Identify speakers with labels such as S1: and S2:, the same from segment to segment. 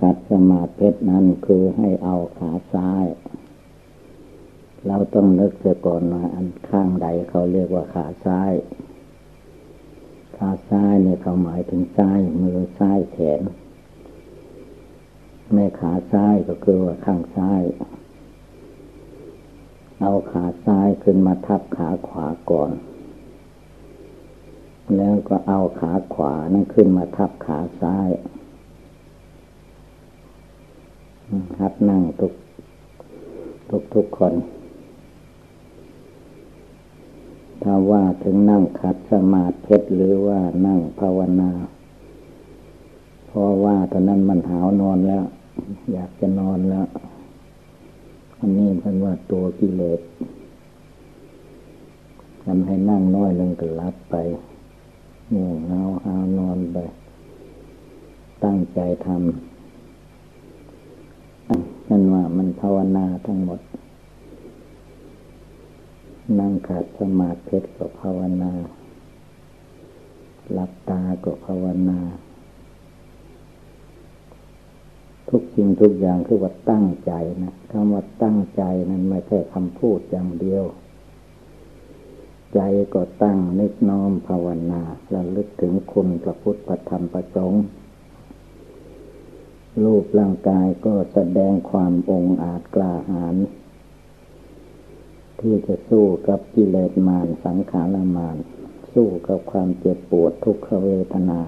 S1: ขัดสมาธินั้นคือให้เอาขาซ้าย เราต้องนึกเสียก่อนว่าอันข้างใดเขาเรียกว่าขาซ้าย ขาซ้ายเนี่ยเขาหมายถึงซ้ายมือซ้ายแขนในขาซ้ายก็คือว่าข้างซ้าย เอาขาซ้ายขึ้นมาทับขาขวาก่อน แล้วก็เอาขาขวานั่นขึ้นมาทับขาซ้าย หัดนั่งทุกทุกทุกคน ถ้าว่าถึงนั่งคัดสมาธิหรือว่านั่งภาวนาเพราะว่าตอนนั้นมันหาวนอนแล้ว อยากจะนอนแล้ว อันนี้เป็นว่าตัวกิเลสทำให้นั่งน้อยลงก็รับไปง่วงเหงาหานอนไป ตั้งใจทำ นั่นว่ามันภาวนาทั้งหมด นั่งขัดสมาธิก็ภาวนา หลับตาก็ภาวนา ทุกสิ่งทุกอย่างคือว่าตั้งใจนะคำว่าตั้งใจนั้นไม่ใช่คำพูดอย่างเดียว ใจก็ตั้งนึกน้อมภาวนาระลึกถึงคุณพระพุทธพระธรรมพระสงฆ์ รูปร่างกายก็แสดงความองอาจกล้าหาญที่จะสู้กับกิเลสมารสังขารมารสู้กับความเจ็บปวดทุกขเวทนา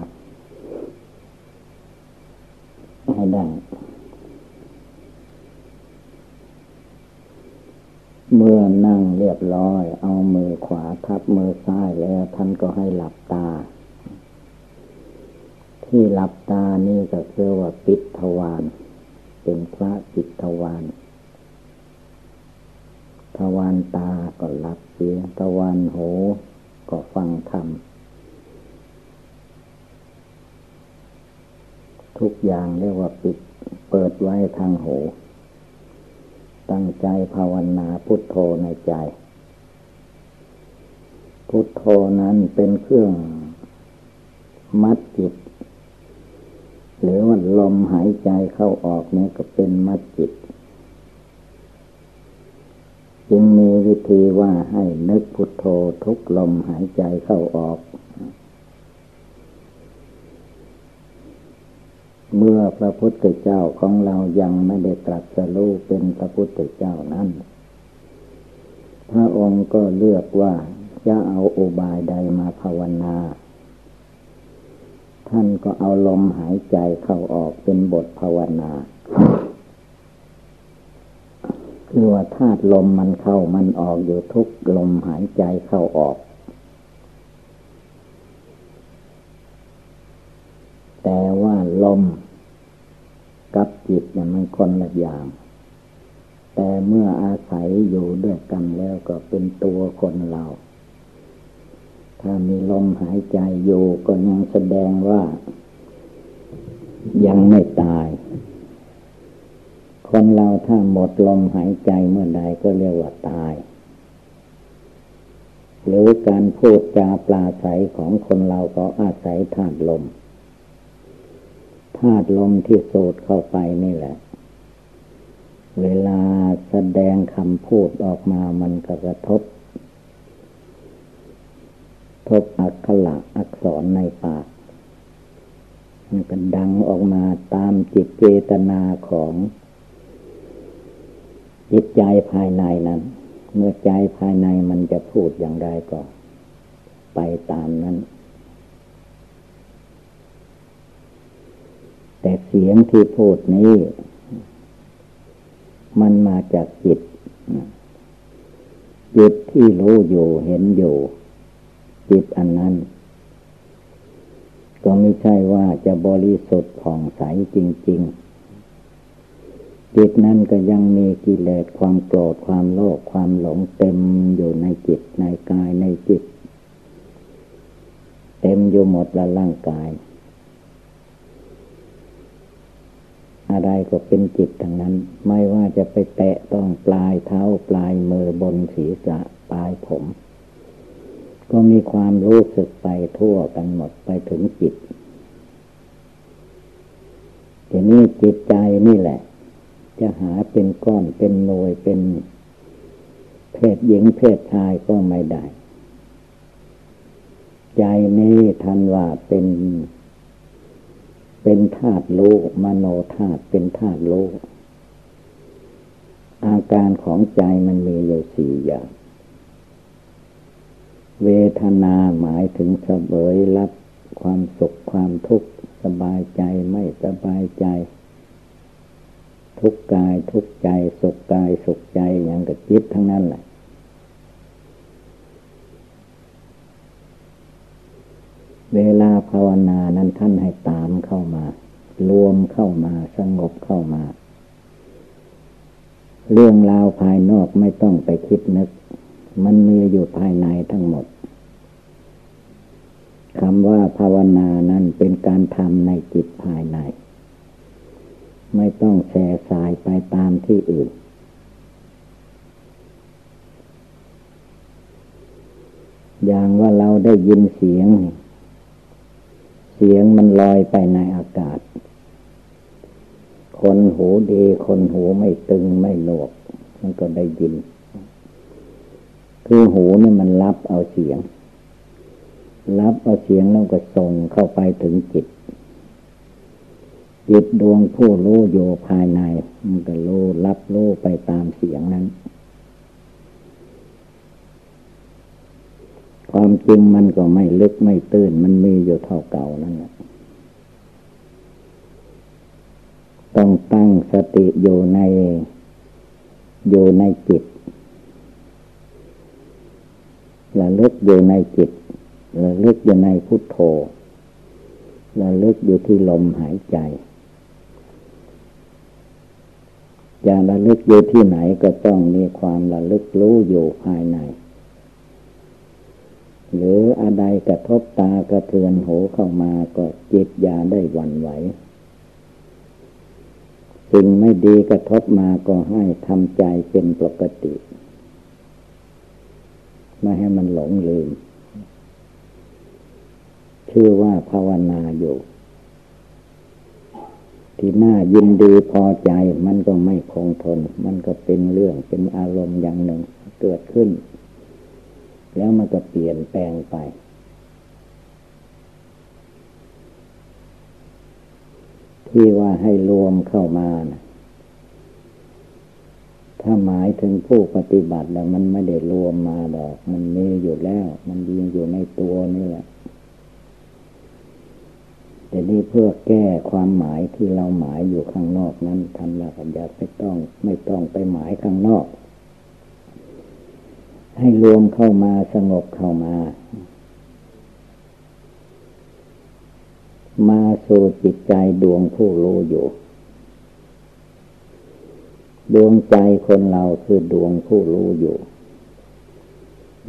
S1: ให้ได้ เมื่อนั่งเรียบร้อย เอามือขวาทับมือซ้ายแล้วท่านก็ให้หลับตา ที่หลับตานี่ก็คือว่าปิดทวารเป็นพระปิดทวารทวารตาก็หลับเสียทวารหูก็ฟังธรรมทุกอย่างเรียกว่าปิดเปิดไว้ทางหู ตั้งใจภาวนาพุทโธในใจ พุทโธนั้นเป็นเครื่องมัดจิต หรือว่าลมหายใจเข้าออกนี่ก็เป็นมัดจิต จึงมีวิธีว่าให้นึกพุทโธทุกลมหายใจเข้าออก เมื่อพระพุทธเจ้าของเรายังไม่ได้ตรัสรู้เป็นพระพุทธเจ้านั้น พระองค์ก็เลือกว่าจะเอาอุบายใดมาภาวนา ท่านก็เอาลมหายใจเข้าออกเป็นบทภาวนา คือว่าธาตุลมมันเข้ามันออกอยู่ทุกลมหายใจเข้าออก แต่ว่าลมกับจิตเนี่ยมันคนละอย่าง แต่เมื่ออาศัยอยู่ด้วยกันแล้วก็เป็นตัวคนเรา ถ้ามีลมหายใจอยู่ก็ยังแสดงว่า ยังไม่ตาย คนเราถ้าหมดลมหายใจเมื่อใดก็เรียกว่าตาย หรือการพูดจาปลาใสของคนเราก็อาศัยธาตุลมธาตุลมที่สูดเข้าไปนี่แหละ เวลาแสดงคำพูดออกมามันกระทบ ทบอักขระอักษรในปากมันก็ดังออกมาตามจิตเจตนาของจิตใจภายในนั้น เมื่อใจภายในมันจะพูดอย่างไรก็ไปตามนั้น แต่เสียงที่พูดนี้ มันมาจากจิตจิตที่รู้อยู่เห็นอยู่ จิตอันนั้น ก็ไม่ใช่ว่าจะบริสุทธิ์ผ่องใสจริง ๆ จิตนั้นก็ยังมีกิเลสความโกรธความโลภความหลงเต็มอยู่ในจิตในกายในจิต เต็มอยู่หมดละร่างกาย อะไรก็เป็นจิตทั้งนั้น ไม่ว่าจะไปแตะต้องปลายเท้าปลายมือบนศีรษะปลายผม ก็มีความรู้สึกไปทั่วกันหมดไปถึงจิตทีนี้จิตใจนี่แหละ จะหาเป็นก้อนเป็นหน่วยเป็นเพศหญิงเพศชายก็ไม่ได้ ใจนี้ทันว่าเป็น เป็นธาตุโลกมโนธาตุเป็นธาตุโลกอาการของใจมันมีอยู่สี่อย่าง เวทนาหมายถึงเสวยรับความสุขความทุกข์สบายใจไม่สบายใจ ทุกกายทุกใจสุขกายสุขใจอย่างกับจิตทั้งนั้นแหละเวลาภาวนานั้นท่านให้ตามเข้ามา รวมเข้ามาสงบเข้ามา เรื่องราวภายนอกไม่ต้องไปคิดนึก มันมีอยู่ภายในทั้งหมดคำว่าภาวนานั้นเป็นการทำในจิตภายใน ไม่ต้องแส่สายไปตามที่อื่น อย่างว่าเราได้ยินเสียง เสียงมันลอยไปในอากาศ คนหูดีคนหูไม่ตึงไม่หนวก มันก็ได้ยิน คือหูนี่มันรับเอาเสียง รับเอาเสียงแล้วก็ส่งเข้าไปถึงจิต จิตดวงผู้รู้อยู่ภายใน มันก็รู้รับรู้ไปตามเสียงนั้น ความจริงมันก็ไม่ลึกไม่ตื้น มันมีอยู่เท่าเก่านั่นแหละต้องตั้งสติอยู่ในอยู่ในจิต ระลึกอยู่ในจิตระลึกอยู่ในพุทโธระลึกอยู่ที่ลมหายใจจะระลึกอยู่ที่ไหนก็ต้องมีความระลึกรู้อยู่ภายใน หรืออะไรกระทบตากระเทือนหูเข้ามาก็จิตยาได้หวั่นไหว สิ่งไม่ดีกระทบมาก็ให้ทำใจเป็นปกติ ไม่ให้มันหลงลืม ชื่อว่าภาวนาอยู่ ที่น่ายินดีพอใจ มันก็ไม่คงทน มันก็เป็นเรื่องเป็นอารมณ์อย่างหนึ่งเกิดขึ้น แล้วมันก็เปลี่ยนแปลงไปที่ว่าให้รวมเข้ามานะ ถ้าหมายถึงผู้ปฏิบัติแล้วมันไม่ได้รวมมาดอก มันมีอยู่แล้ว มันยิงอยู่ในตัวนี่แหละแต่นี่เพื่อแก้ความหมายที่เราหมายอยู่ข้างนอกนั้นทำละปัญญาไม่ต้อง ไม่ต้องไปหมายข้างนอก ให้รวมเข้ามาสงบเข้ามา มาสู่จิตใจดวงผู้รู้อยู่ ดวงใจคนเราคือดวงผู้รู้อยู่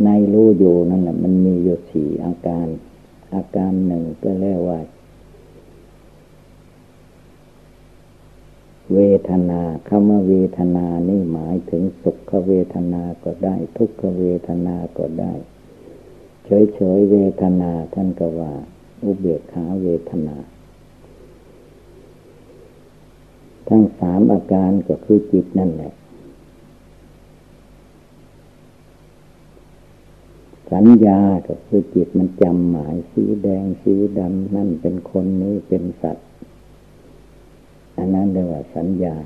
S1: ในรู้อยู่นั่นแหละมันมีอยู่สี่อาการ อาการหนึ่งก็เรียกว่า เวทนาคำว่าเวทนานี่หมายถึงสุขเวทนาก็ได้ ทุกขเวทนาก็ได้ เฉยเฉยเวทนาท่านก็ว่า อุเบกขาเวทนา ทั้งสามอาการก็คือจิตนั่นแหละ สัญญาก็คือจิตมันจำหมายสีแดงสีดำนั่นเป็นคนนี้เป็นสัตว์ อันนั้นเรียกว่าสัญญา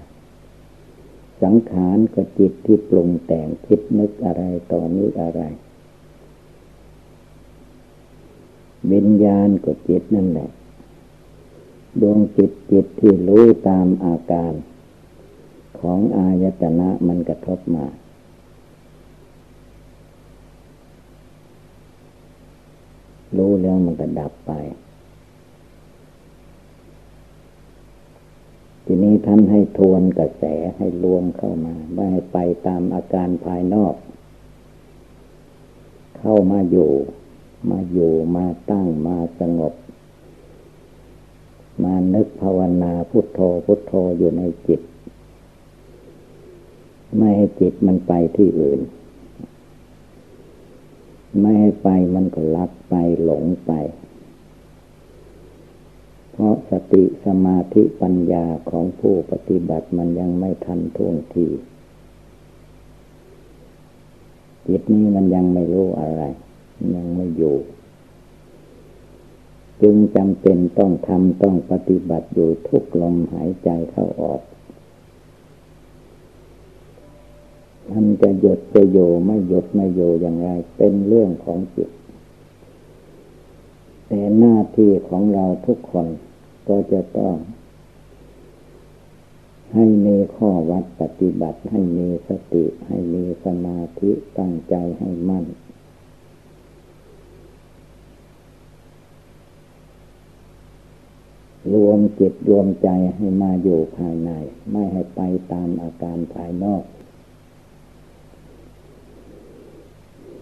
S1: สังขารก็จิตที่ปรุงแต่งคิดนึกอะไรต่อนึกอะไรวิญญาณก็จิตนั่นแหละ ดวงจิตจิตที่รู้ตามอาการ ของอายตนะมันกระทบมา รู้แล้วมันก็ดับไป ทีนี้ท่านให้ทวนกระแสให้รวมเข้ามาไม่ให้ไปตามอาการภายนอก เข้ามาอยู่ มาอยู่มาตั้งมาสงบ มานึกภาวนาพุทโธพุทโธอยู่ในจิต ไม่ให้จิตมันไปที่อื่น ไม่ให้ไปมันก็ลักไปหลงไป เพราะสติสมาธิปัญญาของผู้ปฏิบัติมันยังไม่ทันท่วงที จิตนี้มันยังไม่รู้อะไร ยังไม่อยู่ จึงจำเป็นต้องทำต้องปฏิบัติอยู่ทุกลมหายใจเข้าออก มันจะหยุดจะอยู่ไม่หยุดไม่อยู่อย่างไร เป็นเรื่องของจิต แต่หน้าที่ของเราทุกคนก็จะต้อง ให้มีข้อวัดปฏิบัติให้มีสติ ให้มีสมาธิตั้งใจให้มั่น รวมจิตรวมใจให้มาอยู่ภายใน ไม่ให้ไปตามอาการภายนอก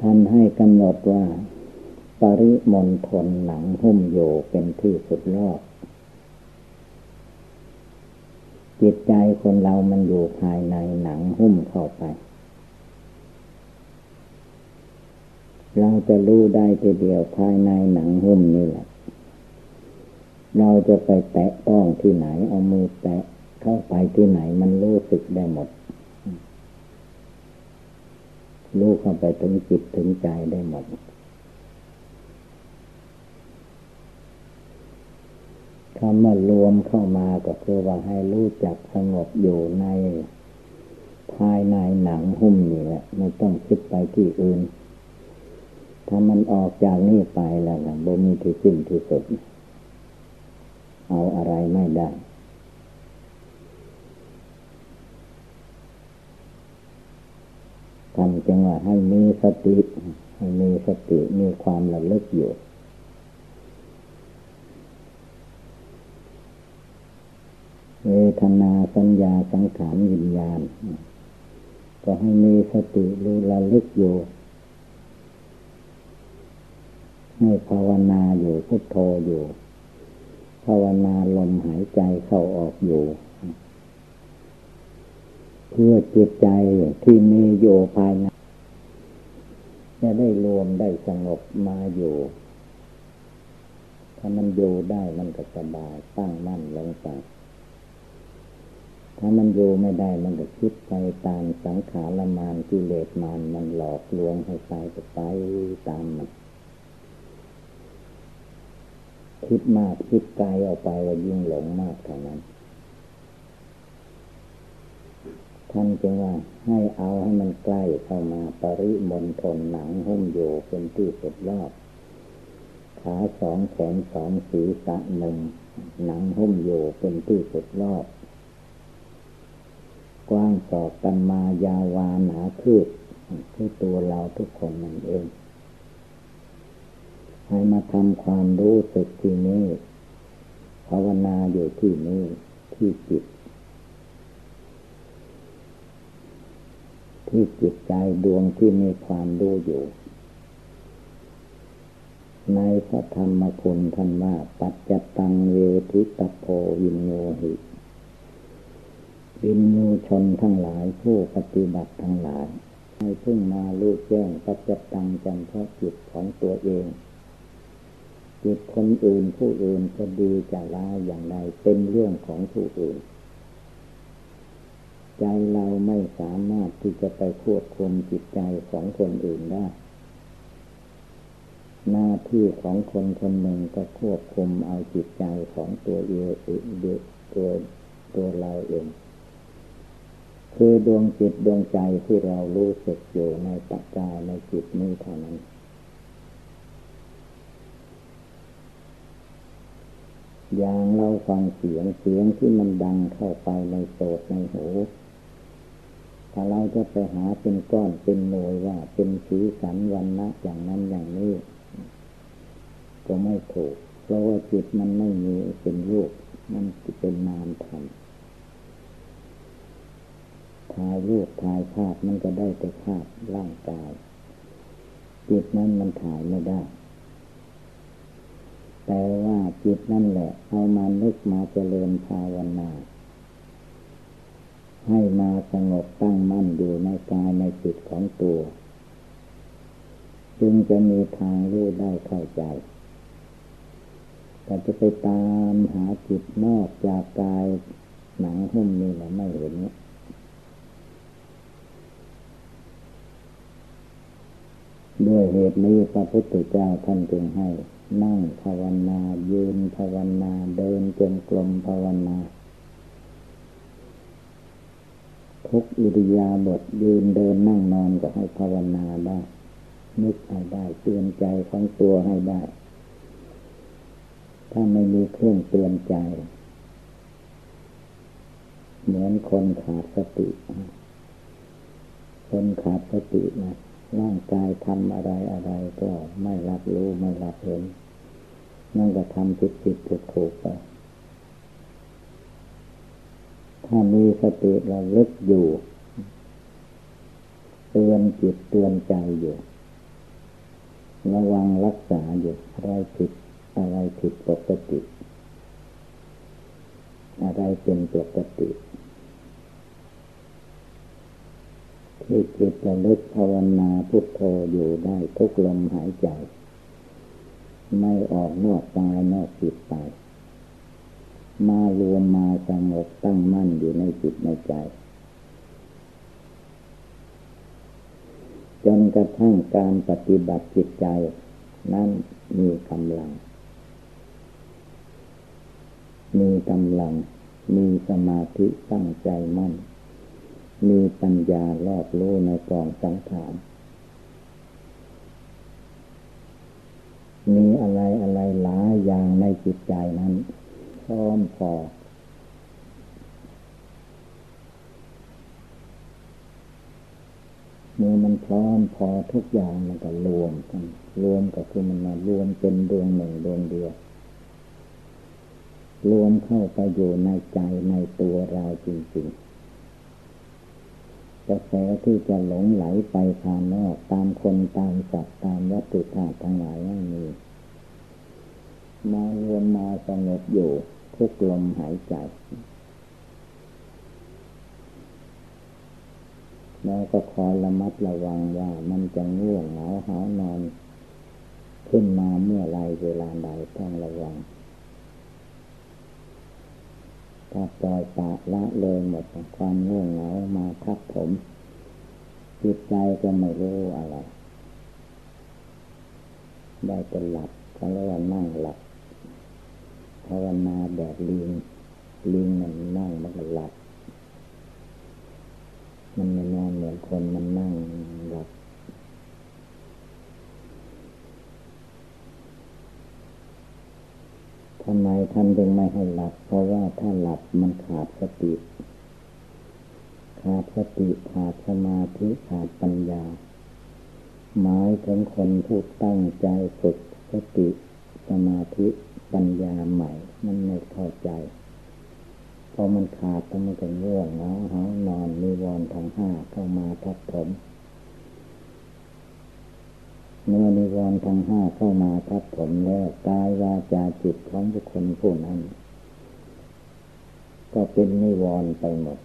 S1: ท่านให้กำหนดว่า ปริมณฑลหนังหุ้มโยเป็นที่สุดรอบจิตใจคนเรามันอยู่ภายในหนังหุ้มเข้าไป เราจะรู้ได้ทีเดียวภายในหนังหุ้มนี่แหละ เราจะไปแตะต้องที่ไหน เอามือแตะเข้าไปที่ไหนมันรู้สึกได้หมด รู้เข้าไปถึงจิตถึงใจได้หมด คำว่ารวมเข้ามาก็คือว่าให้รู้จักสงบอยู่ในภายในหนังหุ้มนี่แหละ ไม่ต้องคิดไปที่อื่น ถ้ามันออกจากนี่ไปแล้วนะบ่มีที่สิ้นที่สุด เอาอะไรไม่ได้ ทำจังว่าให้มีสติ ให้มีสติมีความระลึกอยู่เวทนาสัญญาสังขารวิญญาณ ก็ให้มีสติรู้ระลึกอยู่ให้ภาวนาอยู่พุทโธอยู่ ภาวนาลมหายใจเข้าออกอยู่ เพื่อจิตใจที่มีอยู่ภายในจะได้รวมได้สงบมาอยู่ ถ้ามันอยู่ได้มันก็สบายตั้งมั่นลงไปถ้ามันอยู่ไม่ได้มันก็คิดไปตามสังขารมานกิเลสมานมันหลอกลวงให้ไปก็ไปตามมัน คิดมากคิดไกลออกไปแล้วยิ่งหลงมากเท่านั้น ท่านจึงว่าให้เอาให้มันใกล้เข้ามาปริมณฑลหนังหุ้มอยู่เป็นที่สุดรอบขาสองแขนสองศีรษะหนึ่งหนังหุ้มอยู่เป็นที่สุดรอบ กว้างสอกกันมายาวาหนาคืบคือตัวเราทุกคนนั่นเอง ให้มาทำความรู้สึกที่นี้ภาวนาอยู่ที่นี้ที่จิต ที่จิตใจดวงที่มีความรู้อยู่ ในพระธรรมคุณท่านว่า ปัจจตังเวทิตโพวินโยหิวินโยชนทั้งหลายผู้ปฏิบัติทั้งหลาย ให้พึ่งมารู้แจ้งปัจจตังจำเพราะจิตของตัวเอง จิตคนอื่นผู้อื่นจะดีจะร้ายอย่างไรเป็นเรื่องของผู้อื่น ใจเราไม่สามารถที่จะไปควบคุมจิตใจของคนอื่นได้ หน้าที่ของคนคนหนึ่งก็ควบคุมเอาจิตใจของตัวเองตัวตัวเราเองคือดวงจิตดวงใจที่เรารู้สึกอยู่ในปัจจัยในจิตนี้เท่านั้น อย่างเราฟังเสียงเสียงที่มันดังเข้าไปในโสดในหูถ้าเราจะไปหาเป็นก้อนเป็นหน่วยว่า เป็นสีสันวันนะอย่างนั้นอย่างนี้ก็ไม่ถูก เพราะว่าจิตมันไม่มีเป็นรูป มันเป็นนามธรรมถ่ายรูปถ่ายภาพมันก็ได้แต่ภาพร่างกาย จิตนั้นมันถ่ายไม่ได้ แต่ว่าจิตนั่นแหละ เอามานึกมาเจริญภาวนา ให้มาสงบตั้งมั่นอยู่ในกายในจิตของตัว จึงจะมีทางรู้ได้เข้าใจแต่จะไปตามหาจิตนอกจากกายหนังหุ้มนี่แหละไม่เห็นเนี่ยด้วยเหตุนี้พระพุทธเจ้าท่านจึงให้ นั่งภาวนายืนภาวนาเดินจงกรมภาวนา ทุกอิริยาบถยืนเดินนั่งนอนก็ให้ภาวนาได้ นึกให้ได้เตือนใจของตัวให้ได้ ถ้าไม่มีเครื่องเตือนใจ เหมือนคนขาดสติคนขาดสตินะร่างกายทำอะไรอะไรก็ไม่รับรู้ไม่รับเห็น นั่นก็ทำผิดผิดถูกถูกไป ถ้ามีสติระลึกอยู่ เตือนจิตเตือนใจอยู่ ระวังรักษาอยู่อะไรผิดอะไรผิดปกติ อะไรเป็นปกติที่จิตระลึกภาวนาพุทโธอยู่ได้ทุกลมหายใจ ไม่ออกนอกกายนอกจิตไป มารวมมาสงบตั้งมั่นอยู่ในจิตในใจ จนกระทั่งการปฏิบัติจิตใจ นั้นมีกำลัง มีกำลัง มีสมาธิตั้งใจมั่น มีปัญญารอบรู้ในกองสังขาร มีอะไรอะไรหลายอย่างในจิตใจนั้นพร้อมพอเมื่อมันพร้อมพอทุกอย่างมันก็รวมกันรวมก็คือมันมารวมเป็นดวงหนึ่งดวงเดียว รวมเข้าไปอยู่ในใจในตัวเราจริงๆ กระแสที่จะหลงไหลไปภายนอกตามคนตามสัตว์ตามวัตถุธาตุทั้งหลายไม่มีมาวมมาสงบอยู่ ทุกลมหายใจแล้วก็คอยระมัดระวังว่ามันจะง่วงเหงาหานอน ขึ้นมาเมื่อไรเวลาใดต้องระวัง ถ้าปล่อยปากละเลยหมดความง่วงเหงามาทับผม จิตใจก็ไม่รู้อะไร ได้เป็นหลับเขาเรียกว่านั่งหลับภาวนาแบบลิงลิงมันนั่งมันก็หลับ มันไม่นอนเหมือนคนมันนั่งหลับ ทำไมท่านจึงไม่ให้หลับ เพราะว่าถ้าหลับมันขาดสติ ขาดสติขาดสมาธิขาดปัญญา หมายถึงคนผู้ตั้งใจฝึกสติสมาธิปัญญาใหม่ มันไม่เข้าใจพอมันขาดต้องมันก็ง่วงเหงาเหานอนมีวอนทางห้าเข้ามาทับถม เมื่อนิวรณ์ทั้งห้าเข้ามาทับผมแล้วกายวาจาจิตของบุคคลผู้นั้น ก็เป็นนิวรณ์ไปหมด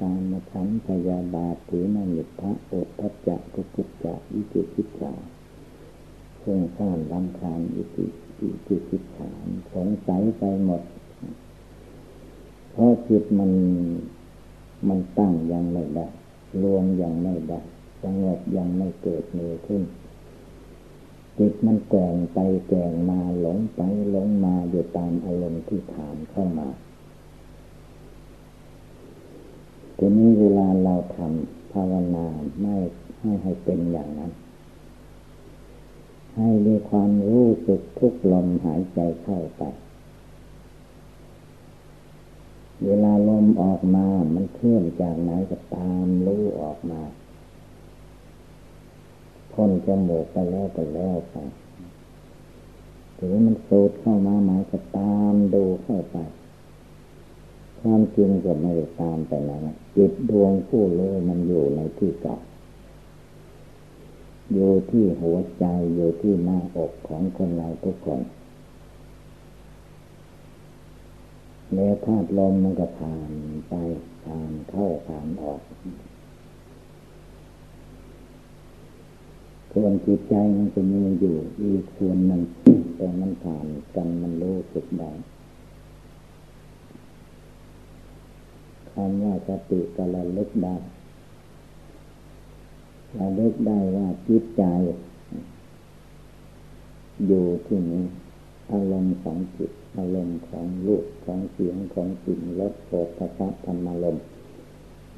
S1: ตามมาชันพยาบาทถือนามิทะอดทัจจะกุกุจจะอิจิกิจาเพ่งข้านลำคาญอิจิอิจิกิจฉาสงสัยไปหมด เพราะจิตมันมันตั้งยังไม่ได้รวมยังไม่ได้สงบยังไม่เกิดมีขึ้น จิตมันแก่งไปแก่งมาหลงไปหลงมาอยู่ตามอารมณ์ที่ถามเข้ามาทีนี้เวลาเราทำภาวนาไม่ให้ให้เป็นอย่างนั้น ให้มีความรู้สึกทุกลมหายใจเข้าไป เวลาลมออกมา มันเคลื่อนจากไหนก็ตามรู้ออกมา พ้นจมูกไปแล้วไปแล้วไปถึงมันสูดเข้ามาหมายก็ตามดูเข้าไป ความจริงก็ไม่ได้ตามไปแล้วจิตดวงผู้รู้มันอยู่ในที่เก่าอยู่ที่หัวใจอยู่ที่หน้าอกของคนเราทุกคนเนื้อธาตุลมมันก็ผ่านไปผ่านเข้าผ่านออก ส่วนจิตใจมันจะมีอยู่อีกส่วนหนึ่งแต่มันผ่านกันมันรู้สึกได้คำว่าสติก็ระลึกได้ระลึกได้ว่าจิตใจ อยู่ที่นี้อารมณ์ของจิตอารมณ์ของลูกของเสียงของสิ่งรสโสตสัพธรรมารม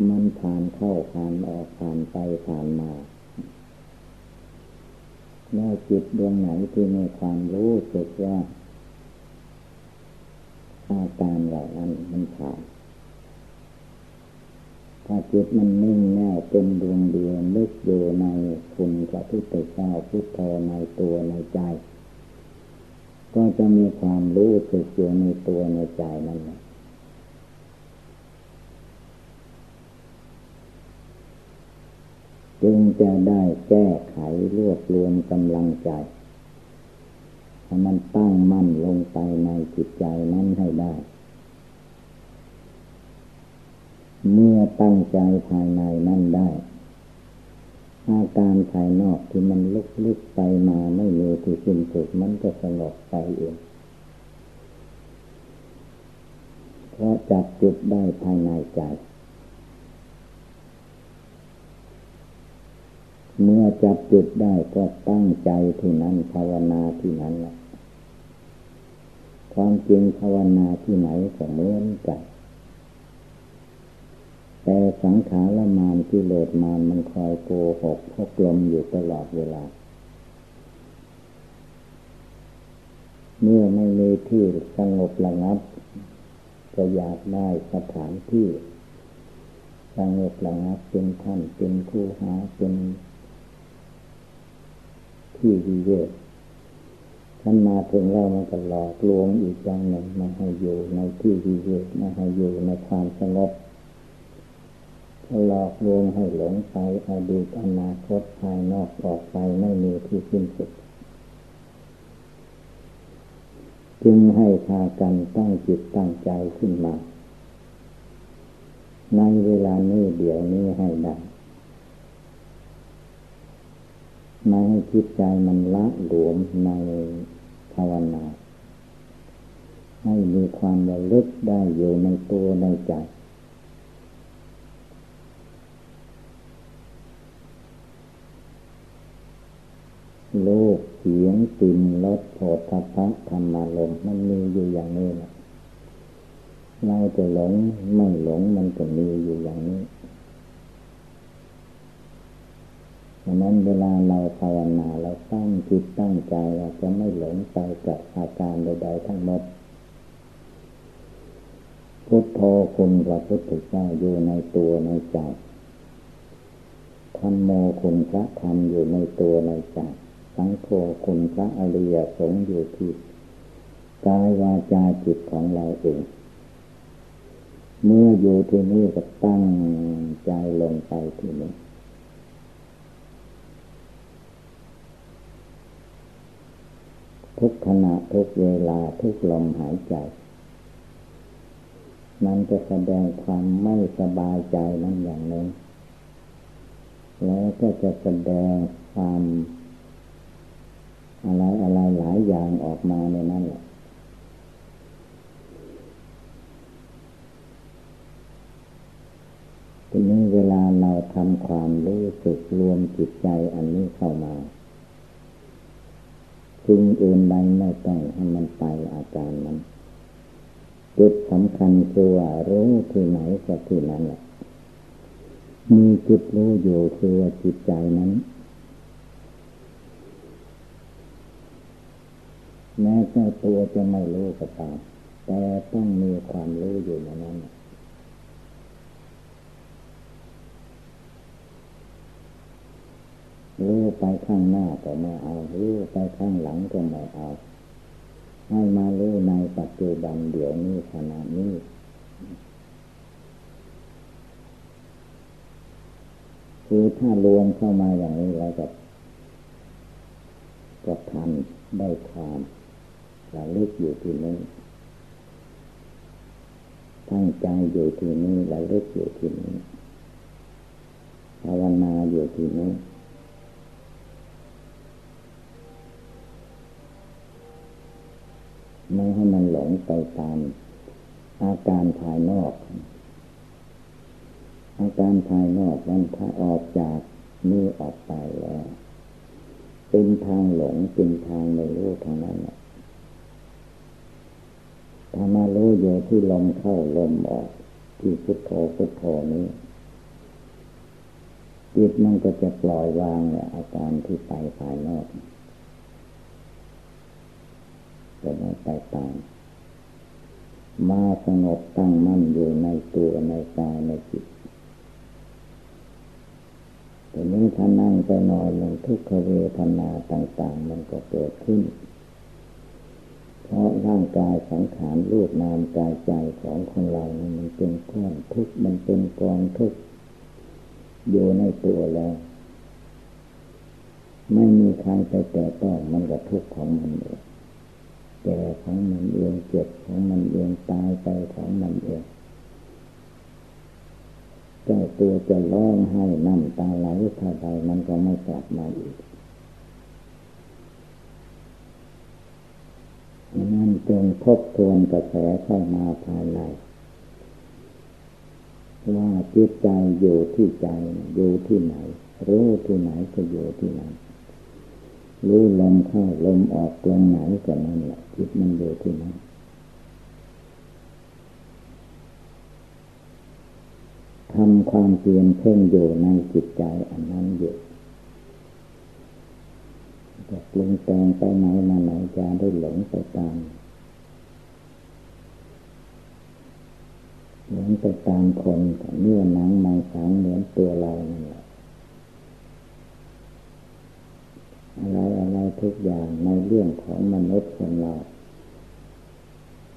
S1: มันผ่านเข้าผ่านออกผ่านไปผ่านมา แม่จิตดวงไหนที่มีความรู้สึกว่าอาการเหล่านั้นมันผ่านถ้าจิตมันนิ่งแน่เป็นดวงเดียวนึกอยู่ในคุณพระพุทธเจ้าพุทโธในตัวในใจ ก็จะมีความรู้สึกอยู่ในตัวในใจนั่นแหละ จึงจะได้แก้ไขรวบรวมกำลังใจให้มันตั้งมั่นลงไปในจิตใจนั้นให้ได้ เมื่อตั้งใจภายในนั่นได้ อาการภายนอกที่มันลุกลุกไปมาไม่มีที่สิ้นสุดมันก็สงบไปเอง เพราะจับจุดได้ภายในใจ เมื่อจับจุดได้ก็ตั้งใจที่นั้นภาวนาที่นั้นแหละความจริงภาวนาที่ไหนก็เหมือนกันแต่สังขารมานกิเลสมานมันคอยโกหกพกลมอยู่ตลอดเวลา เมื่อไม่มีที่สงบระงับ ก็อยากได้สถานที่สงบระงับเป็นท่านเป็นคู่หาเป็น ที่วิเวกท่านมาถึงเรามันก็หลอกลวงอีกอย่างหนึ่งมาให้อยู่ในที่วิเวกมาให้อยู่ในความสงบหลอกลวงให้หลงไปอดีตอนาคตภายนอกออกไปไม่มีที่สิ้นสุด จึงให้พากันตั้งจิตตั้งใจขึ้นมา ในเวลานี้เดี๋ยวนี้ให้ได้ ไม่ให้จิตใจมันละหลวมในภาวนา ให้มีความระลึกได้อยู่ในตัวในใจ โลกเสียงกลิ่นรสโผฏฐัพพะธรรมารมมันมีอยู่อย่างนี้แหละเราจะหลงไม่หลงมันก็มีอยู่อย่างนี้ ดังนั้นเวลาเราภาวนาเราตั้งจิตตั้งใจเราจะไม่หลงไปกับอาการใดๆทั้งหมด พุทโธคุณพระพุทธเจ้าอยู่ในตัวในใจธรรมโมคุณพระธรรมอยู่ในตัวในใจสังโฆคุณพระอริยสงฆ์อยู่ที่กายวาจาจิตของเราเอง เมื่ออยู่ที่นี่ก็ตั้งใจลงไปที่นี้ ทุกขณะทุกเวลาทุกลมหายใจ มันจะแสดงความไม่สบายใจนั้นอย่างหนึ่งแล้วก็จะแสดงความ อะไรอะไรหลายอย่างออกมาในนั้นแหละทีนี้เวลาเราทำความรู้สึกรวมจิตใจอันนี้เข้ามา สิ่งอื่นใดไม่ต้องให้มันไปอาการนั้นจุดสำคัญคือว่ารู้ที่ไหนก็ที่นั้นแหละมีจุดรู้อยู่คือว่าจิตใจนั้น แม้เจ้าตัวจะไม่รู้ก็ตามแต่ต้องมีความรู้อยู่ในนั้น รู้ไปข้างหน้าก็ไม่เอารู้ไปข้างหลังก็ไม่เอา ให้มารู้ในปัจจุบันเดี๋ยวนี้ขณะนี้คือถ้ารวมเข้ามาอย่างนี้แล้วก็ก็ทันได้ความระลึกอยู่ที่นี้ตั้งใจอยู่ที่นี้ระลึกอยู่ที่นี้ภาวนาอยู่ที่นี้ ไม่ให้มันหลงไปตามอาการภายนอก อาการภายนอกนั้นถ้าออกจากนี้ออกไปแล้ว เป็นทางหลงเป็นทางไม่รู้ทางนั้นถ้ามารู้อยู่ที่ลมเข้าลมออก ที่พุทโธพุทโธนี้จิตมันก็จะปล่อยวางเนี่ยอาการที่ไปภายนอก จะไม่ไปตามมาสงบตั้งมั่นอยู่ในตัวในกายในจิตแต่นี้ถ้านั่งไปนอนลงทุกขเวทนาต่างๆ มันก็เกิดขึ้น เพราะร่างกายสังขารรูปนามกายใจของคนเรานี่มันเป็นก้อนทุกข์มันเป็นกองทุกข์อยู่ในตัวแล้ว ไม่มีใครไปแต่ต้องมันก็ทุกข์ของมันเอง แก่ของมันเองเจ็บของมันเองตายไปของมันเองเจ้าตัวจะร้องไห้น้ำตาไหลเท่าใดมันก็ไม่กลับมาอีกนั่นจงทบทวนกระแสเข้ามาภายในว่าจิตใจอยู่ที่ใจอยู่ที่ไหน รู้ที่ไหนก็อยู่ที่นั้น รู้ลมเข้าลมออกลมไหนก็นั่นแหละจิตมันอยู่ที่นั้นทำความเพียรเพ่งอยู่ในจิตใจอันนั้นอยู่จะปรุงแต่งไปไหนมาไหนจะได้หลงไปตามหมือนไปตามคนเนื้อหนังมังสังเหมือนตัวเราเนั่นแหละอะไรอะไรทุกอย่างในเรื่องของมนุษย์คนเรา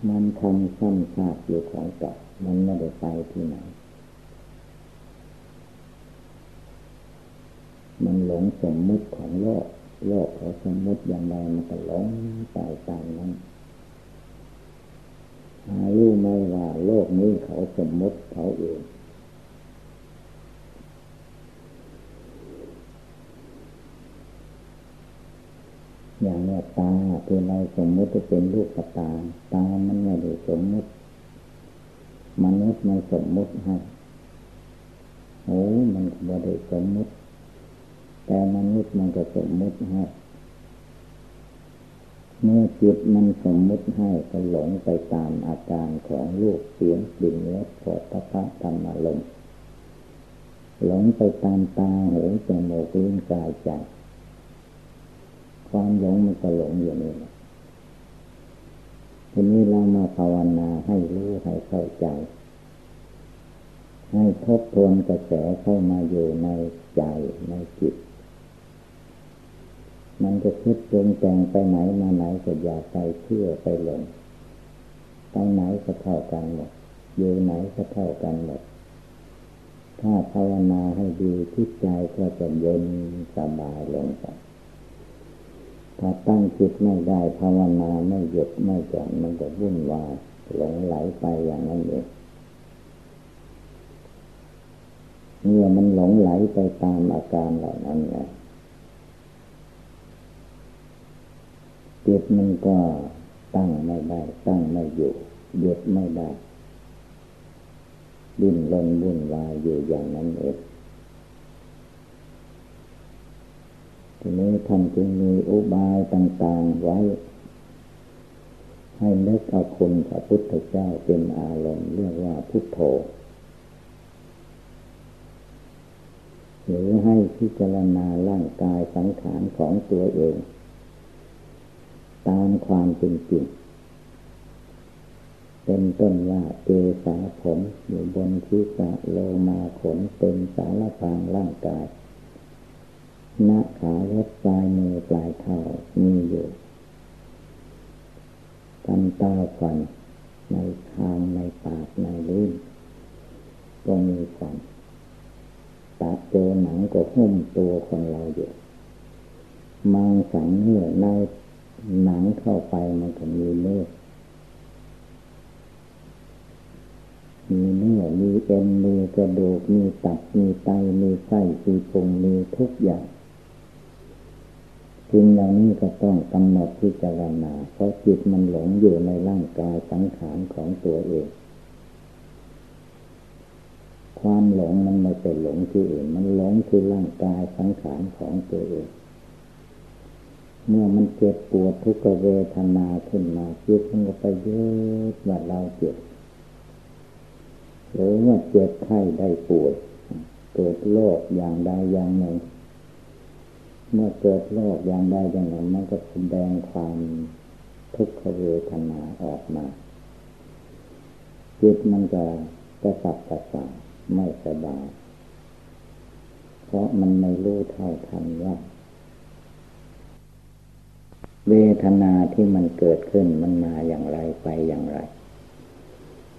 S1: มันทำซ้ำซากอยู่ของเก่ามันไม่ได้ไปที่ไหน มันหลงสมมุติของโลก โลกเขาสมมุติอย่างไรมันก็หลงไปตามนั้นหารู้ไหมว่าโลกนี้เขาสมมุติเขาเอง อย่างนี้ตาตัวเราสมมุติเป็นลูกตา ตามันไม่ได้สมมุติ มนุษย์มันสมมุติให้หูมันไม่ได้สมมุติ แต่มนุษย์มันก็สมมุติให้เมื่อจิตมันสมมุติให้ก็หลงไปตามอาการของลูกเสียงกลิ่นรสโผฏฐะธรรมารมหลงไปตามตาหูจมูกลิ้นกายใจ ความหลงมันก็หลงอยู่นี่ทีนี้เรามาภาวนาให้รู้ให้เข้าใจ ให้ทบทวนกระแสเข้ามาอยู่ในใจในจิต มันจะคิดปรุงแต่งไปไหนมาไหนก็อย่าไปเชื่อไปหลงไปไหนก็เท่ากันหมดอยู่ไหนก็เท่ากันหมดถ้าภาวนาให้ดีทิศใจก็จะเย็นสบายลงไป ถ้าตั้งจิตไม่ได้ภาวนาไม่หยุดไม่จอนมันจะวุ่นวายหลงไหลไปอย่างนั้นเองเมื่อมันหลงไหลไปตามอาการเหล่านั้นไงจิตมันก็ตั้งไม่ได้ ตั้งไม่อยู่หยุดไม่ได้ดิ้นรนวุ่นวายอยู่อย่างนั้นเอง ทีนี้ท่านจึงมีอุบายต่าง ๆ ไว้ ให้นึกเอาคุณพระพุทธเจ้าเป็นอารมณ์เรียกว่าพุทโธหรือให้พิจารณาร่างกายสังขารของตัวเอง ตามความจริงจริงเป็นต้นว่าเจสาผมอยู่บนทิศะโลมาขนเป็นสารพางร่างกาย หน้าขาล็บปลายมือปลายเท้ามีอยู่กันตาฟัน ในคางในปากในลิ้นก็มีฟันตาโจหนังก็หุ้มตัวคนเราอยู่มังสังเนื้อในหนังเข้าไปมันก็มีเนื้อมีเนื้อ มีเอ็น มีกระดูก มีตับ มีไต มีไส้มีพุงมีทุกอย่าง จริงอย่างนี้ก็ต้องกำหนดพิจารณาเพราะจิตมันหลงอยู่ในร่างกายสังขารของตัวเอง ความหลงมันไม่ใช่หลงที่อื่น มันหลงที่ร่างกายสังขารของตัวเอง เมื่อมันเจ็บปวดทุกเวทนาขึ้นมาจิตมันก็ไปยึดว่าเราเจ็บหรือว่าเจ็บไข้ได้ป่วยเกิดโรคอย่างใดอย่างหนึ่ง เมื่อเกิดโรคอย่างใดอย่างหนึ่งมันก็แสดงความทุกขเวทนาออกมา จิตมันจะกระสับกระส่ายไม่สบาย เพราะมันไม่รู้เท่าทันว่า เวทนาที่มันเกิดขึ้นมันมาอย่างไรไปอย่างไร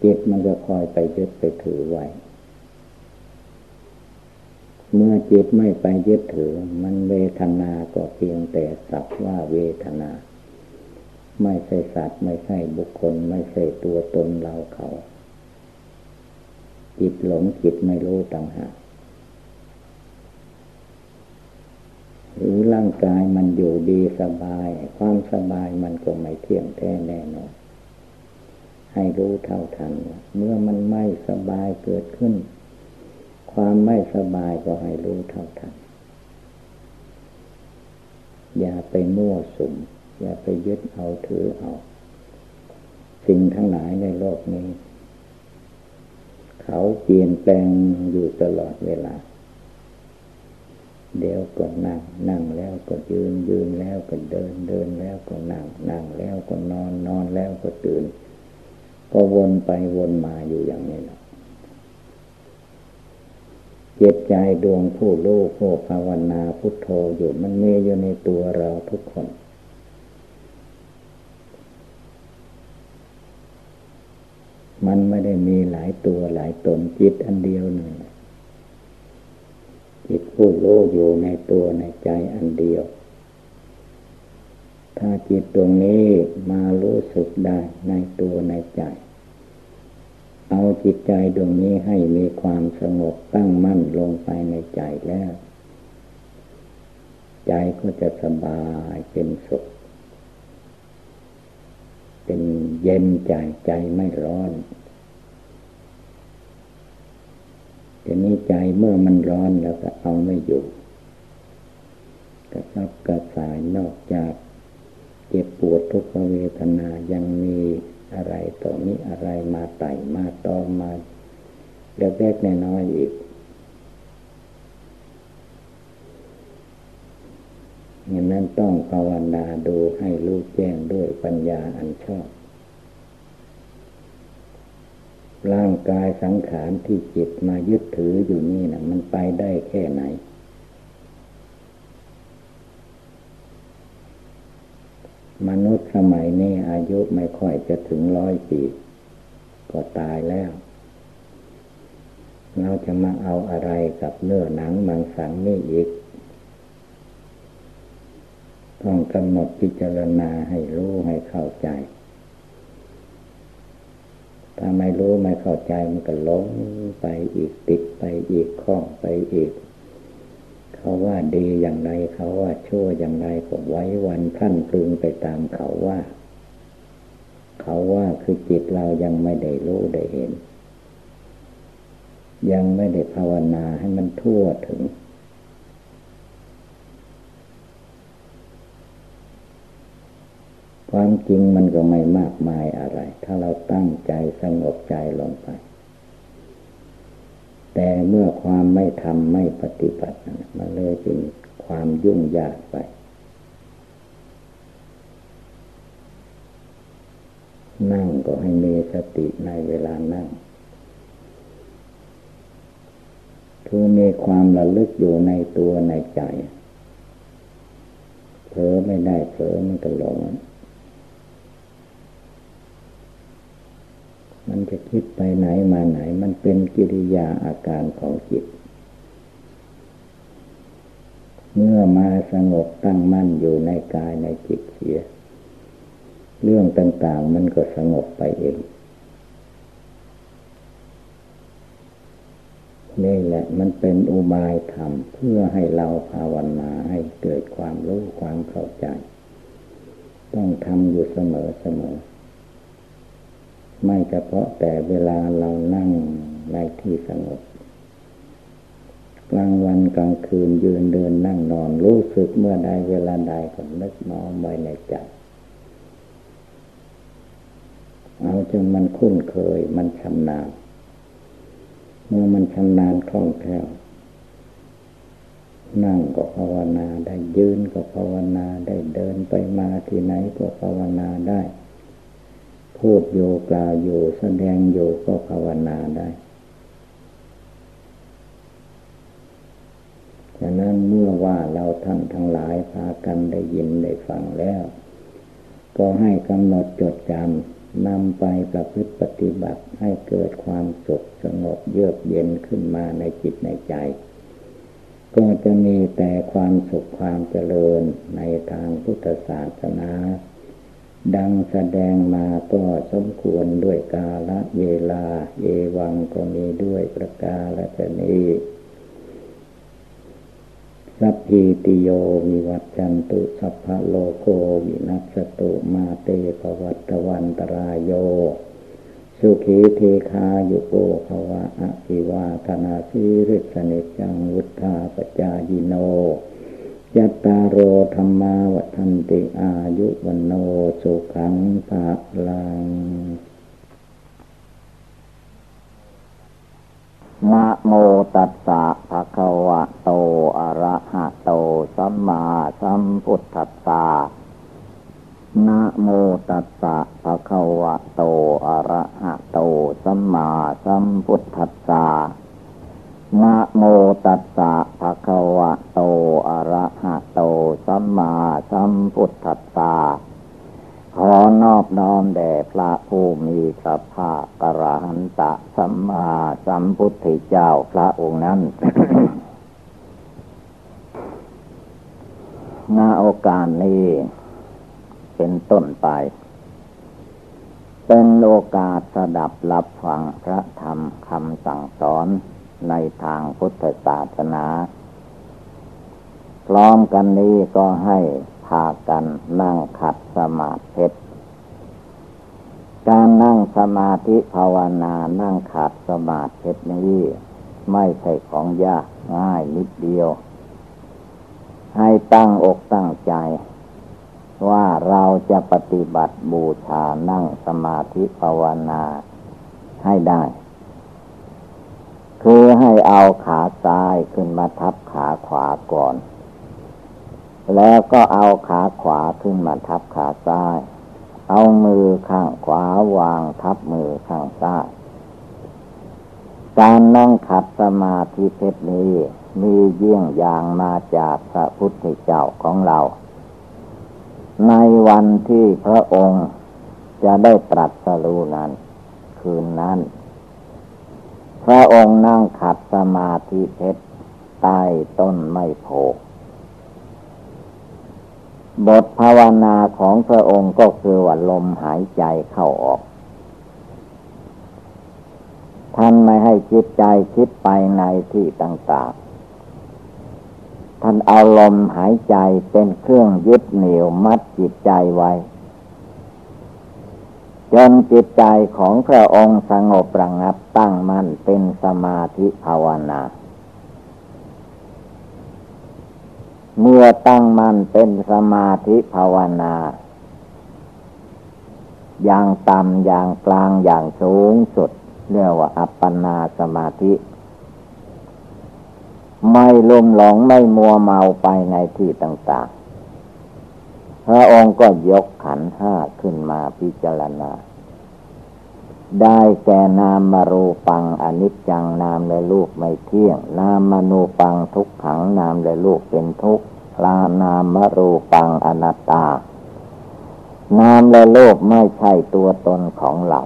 S1: จิตมันก็คอยไปยึดไปถือไว้ เมื่อจิตไม่ไปยึดถือ มันเวทนาก็เพียงแต่สักว่าเวทนา ไม่ใช่สัตว์ไม่ใช่บุคคล ไม่ใช่ตัวตนเราเขา จิตหลงจิตไม่รู้ต่างหากหรือร่างกายมันอยู่ดีสบาย ความสบายมันก็ไม่เที่ยงแท้แน่นอนให้รู้เท่าทัน เมื่อมันไม่สบายเกิดขึ้น ความไม่สบายก็ให้รู้เท่าทัน อย่าไปมั่วสุม อย่าไปยึดเอาถือเอา สิ่งทั้งหลายในโลกนี้ เขาเปลี่ยนแปลงอยู่ตลอดเวลา เดี๋ยวก็นั่ง นั่งแล้วก็ยืน ยืนแล้วก็เดิน เดินแล้วก็นั่ง นั่งแล้วก็นอน นอนแล้วก็ตื่น ก็วนไปวนมาอยู่อย่างนี้นะ จิตใจดวงผู้รู้ผู้ภาวนาพุทโธอยู่มันมีอยู่ในตัวเราทุกคน มันไม่ได้มีหลายตัวหลายตนจิตอันเดียวหนึ่งจิตผู้รู้อยู่ในตัวในใจอันเดียว ถ้าจิตตรงนี้มารู้สึกได้ในตัวในใจ เอาจิตใจดวงนี้ให้มีความสงบตั้งมั่นลงไปในใจแล้ว ใจก็จะสบายเป็นสุข เป็นเย็นใจใจไม่ร้อนทีนี้ใจเมื่อมันร้อนแล้วก็เอาไม่อยู่ กระซับกระสายนอกจากเจ็บปวดทุกขเวทนายังมี อะไรต่อนี้อะไรมาไต่มาตอมาเล็กๆน้อยๆอีก อย่างนั้นต้องภาวนาดูให้รู้แจ้งด้วยปัญญาอันชอบ ร่างกายสังขารที่จิตมายึดถืออยู่นี่นะมันไปได้แค่ไหน มนุษย์สมัยนี้อายุไม่ค่อยจะถึงร้อยปีก็ตายแล้ว เราจะมาเอาอะไรกับเนื้อหนังมังสังนี่อีก ต้องกำหนดพิจารณาให้รู้ให้เข้าใจ ถ้าไม่รู้ไม่เข้าใจมันก็หลงไปอีกติดไปอีกข้องไปอีก เขาว่าดีอย่างไรเขาว่าชั่วอย่างไรก็ไว้วันท่านพึงไปตามเขาว่า เขาว่าคือจิตเรายังไม่ได้รู้ได้เห็น ยังไม่ได้ภาวนาให้มันทั่วถึงความจริงมันก็ไม่มากมายอะไร ถ้าเราตั้งใจสงบใจลงไป แต่เมื่อความไม่ทำไม่ปฏิบัติมันเลยเป็นความยุ่งยากไป นั่งก็ให้มีสติในเวลานั่งคือมีความระลึกอยู่ในตัวในใจเผลอไม่ได้เผลอมันก็หลงมัน จะคิดไปไหนมาไหน มันเป็นกิริยาอาการของจิต เมื่อมาสงบตั้งมั่นอยู่ในกายในจิตเสีย เรื่องต่างๆมันก็สงบไปเอง
S2: นี่แหละมันเป็นอุบายธรรมเพื่อให้เราภาวนาให้เกิดความรู้ความเข้าใจ ต้องทำอยู่เสมอเสมอ ไม่เฉพาะแต่เวลาเรานั่งในที่สงบ กลางวันกลางคืนยืนเดินนั่งนอนรู้สึกเมื่อใดเวลาใดก็นึกน้อมไว้ในใจเอาจนมันคุ้นเคยมันชำนาญ เมื่อมันชำนาญคล่องแคล่วนั่งก็ภาวนาได้ยืนก็ภาวนาได้เดินไปมาที่ไหนก็ภาวนาได้ พูดโยกล่าวอยู่แสดงอยู่ก็ภาวนาได้ฉะนั้นเมื่อว่าเราท่านทั้งหลายพากันได้ยินได้ฟังแล้ว ก็ให้กำหนดจดจำนำไปประพฤติปฏิบัติให้เกิดความสุขสงบเยือกเย็นขึ้นมาในจิตในใจ ก็จะมีแต่ความสุขความเจริญในทางพุทธศาสนา ดังแสดงมาก็สมควรด้วยกาละเวลา เอวังก็มีด้วยประกาศและนี้สัพพีติโยวิวัชชันตุสัพพะโรโค วินัสสะตุมาเต ภะวัตวันตะราโย สุขี ทีฆายุโก ภะวะ อะภิวาทะนะสีลิสสะ นิจจังวุฑฒาปะจายิโน จัตตาโรธัมมา วัฑฒันติอายุวัณโณ สุขัง พะลังนะโมตัสสะภะคะวะโตอะระหะโตสัมมาสัมพุทธัสสะนะโมตัสสะภะคะวะโตอะระหะโตสัมมาสัมพุทธัสสะ นะโมตัสสะภะคะวะโต อะระหะโต สัมมาสัมพุทธัสสะขอนอบน้อมแด่พระผู้มีพระภาคกระหันตะสัมมาสัมพุทธเจ้าพระองค์นั้นณโอกาสนี้ เป็นต้นไป เป็นโอกาสสดับรับฟังพระธรรมคำสั่งสอน ในทางพุทธศาสนา พร้อมกันนี้ก็ให้พากันนั่งขัดสมาธิการนั่งสมาธิภาวนานั่งขัดสมาธินี้ไม่ใช่ของยากง่ายนิดเดียว ให้ตั้งอกตั้งใจ ว่าเราจะปฏิบัติบูชานั่งสมาธิภาวนาให้ได้ คือให้เอาขาซ้ายขึ้นมาทับขาขวาก่อน แล้วก็เอาขาขวาขึ้นมาทับขาซ้าย เอามือข้างขวาวางทับมือข้างซ้ายการนั่งขัดสมาธิเพชรนี้มีเยี่ยงอย่างมาจากพระพุทธเจ้าของเรา ในวันที่พระองค์จะได้ตรัสรู้นั้น คืนนั้น พระองค์นั่งขัดสมาธิเพชรใต้ต้นไม้โพบทภาวนาของพระองค์ก็คือว่าลมหายใจเข้าออก ท่านไม่ให้จิตใจคิดไปในที่ต่างๆ ท่านเอาลมหายใจเป็นเครื่องยึดเหนี่ยวมัดจิตใจไว้ จนจิตใจของพระองค์สงบระงับตั้งมั่นเป็นสมาธิภาวนา เมื่อตั้งมันเป็นสมาธิภาวนา อย่างต่ำอย่างกลางอย่างสูงสุดเรียกว่าอัปปนาสมาธิ ไม่ลุ่มหลงไม่มัวเมาไปในที่ต่างๆพระองค์ก็ยกขันห้าขึ้นมาพิจารณา ได้แก่นามารูปังอนิจจังนามและลูกไม่เที่ยง นามมนูปังทุกขังนามและลูกเป็นทุกข์ลานามมรูปังอนัตตา นามและโลกไม่ใช่ตัวตนของเรา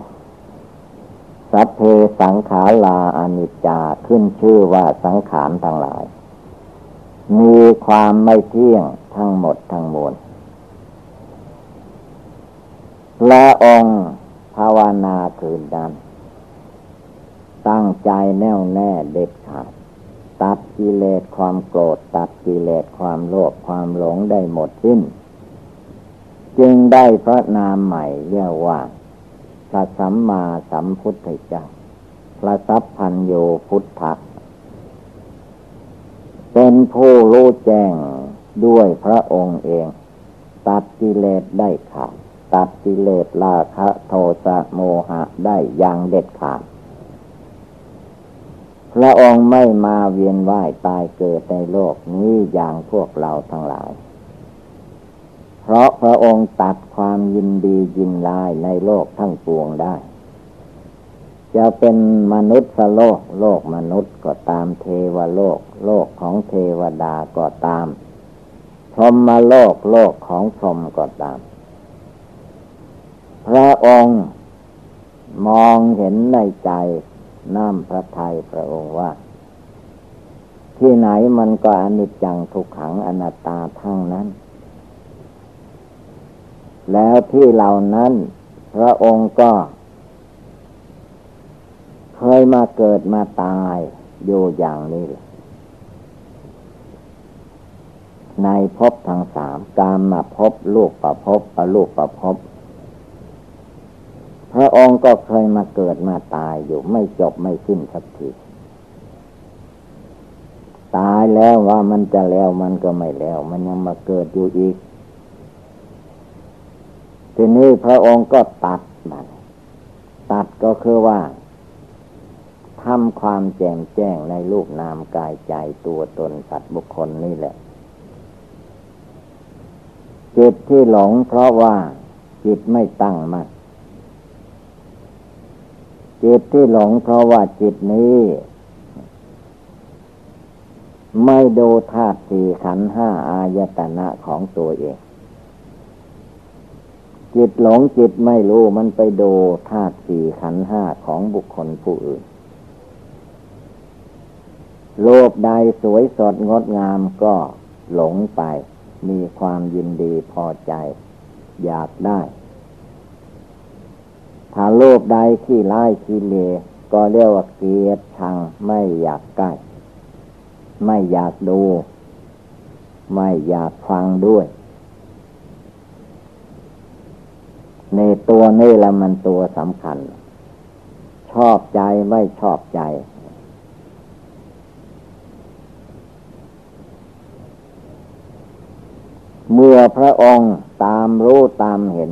S2: สัพเพสังขาราอนิจจาขึ้นชื่อว่าสังขารทั้งหลาย มีความไม่เที่ยงทั้งหมดทั้งมวลและองค์ ภาวนาคืนนั้น ตั้งใจแน่วแน่เด็ดขาด ตัดกิเลสความโกรธ ตัดกิเลสความโลภความหลงได้หมดสิ้น จึงได้พระนามใหม่เรียกว่าพระสัมมาสัมพุทธเจ้าพระสัพพัญโยพุทธะเป็นผู้รู้แจ้งด้วยพระองค์เอง ตัดกิเลสได้ขาด ตัดกิเลสราคะโทสะโมหะได้อย่างเด็ดขาด พระองค์ไม่มาเวียนว่ายตายเกิดในโลกนี้อย่างพวกเราทั้งหลาย เพราะพระองค์ตัดความยินดียินลายในโลกทั้งปวงได้ จะเป็นมนุษย์โลกโลกมนุษย์ก็ตามเทวโลก โลกของเทวดาก็ตามพรหมโลกโลกของพรหมก็ตาม พระองค์มองเห็นในใจน้ำพระทัยพระองค์ว่า ที่ไหนมันก็อนิจจังทุกขังอนัตตาทั้งนั้น แล้วที่เหล่านั้น พระองค์ก็ เคยมาเกิดมาตายอยู่อย่างนี้แหละในภพทั้งสามการมาพบลูกประพบประลูกประพบ พระองค์ก็เคยมาเกิดมาตายอยู่ไม่จบไม่สิ้นสักทีตายแล้วว่ามันจะแล้วมันก็ไม่แล้ว มันยังมาเกิดอยู่อีก ทีนี้พระองค์ก็ตัดมันตัดก็คือว่าทำความแจ่มแจ้งในรูปนามกายใจตัวตนสัตว์บุคคลนี่แหละจิตที่หลงเพราะว่าจิตไม่ตั้งมัน่น จิตที่หลงเพราะว่าจิตนี้ ไม่ดูธาตุสี่ขันห้าอายตนะของตัวเอง จิตหลงจิตไม่รู้มันไปดูธาตุสี่ขันห้าของบุคคลผู้อื่น โลภใดสวยสดงดงามก็หลงไป มีความยินดีพอใจ อยากได้ ถ้าโลภใดขี้ร้ายขี้เลก็เรียกว่าเกียดชังไม่อยากใกล้ไม่อยากดู ไม่อยากฟังด้วย ในตัวนี่ละมันตัวสำคัญ ชอบใจไม่ชอบใจ เมื่อพระองค์ตามรู้ตามเห็น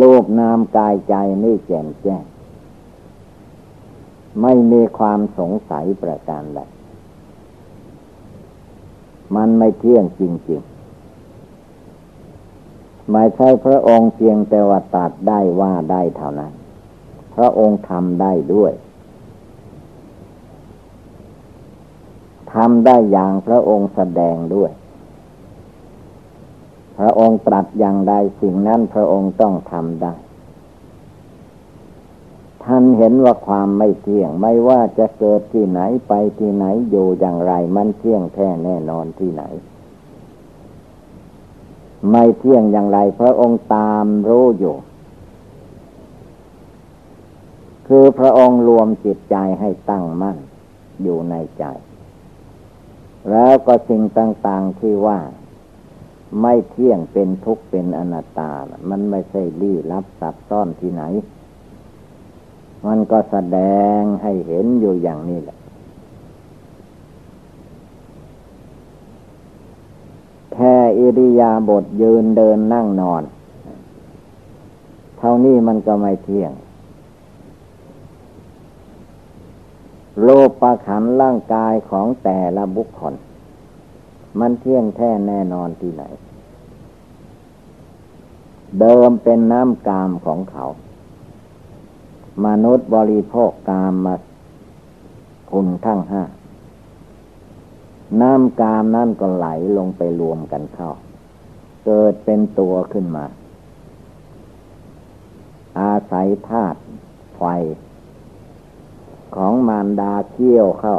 S2: รูปนามกายใจนี่แจ่มแจ้ง ไม่มีความสงสัยประการใดมันไม่เที่ยงจริงๆ ไม่ใช่พระองค์เพียงแต่ว่าตัดได้ว่าได้เท่านั้น พระองค์ทำได้ด้วยทำได้อย่างพระองค์แสดงด้วย ระองค์ตรัสอย่างใดสิ่งนั้นพระองค์ต้องทำได้ ท่านเห็นว่าความไม่เที่ยงไม่ว่าจะเกิดที่ไหนไปที่ไหนอยู่อย่างไรมันเที่ยงแท้แน่นอนที่ไหน ไม่เที่ยงอย่างไร พระองค์ตามรู้อยู่ คือพระองค์รวมจิตใจให้ตั้งมั่นอยู่ในใจ แล้วก็สิ่งต่าง ๆที่ว่า ไม่เที่ยงเป็นทุกข์เป็นอนัตตา มันไม่ใช่ลี้ลับซับซ้อนที่ไหน มันก็แสดงให้เห็นอยู่อย่างนี้แหละ แค่อิริยาบถยืนเดินนั่งนอน เท่านี้มันก็ไม่เที่ยง โลปประขันร่างกายของแต่ละบุคคลมันเที่ยงแท้แน่นอนที่ไหน เดิมเป็นน้ำกามของเขา มนุษย์บริโภคกามมาคุณทั้งห้า น้ำกามนั่นก็ไหลลงไปรวมกันเข้า เกิดเป็นตัวขึ้นมา อาศัยธาตุไฟ ของมารดาเคี่ยวเข้า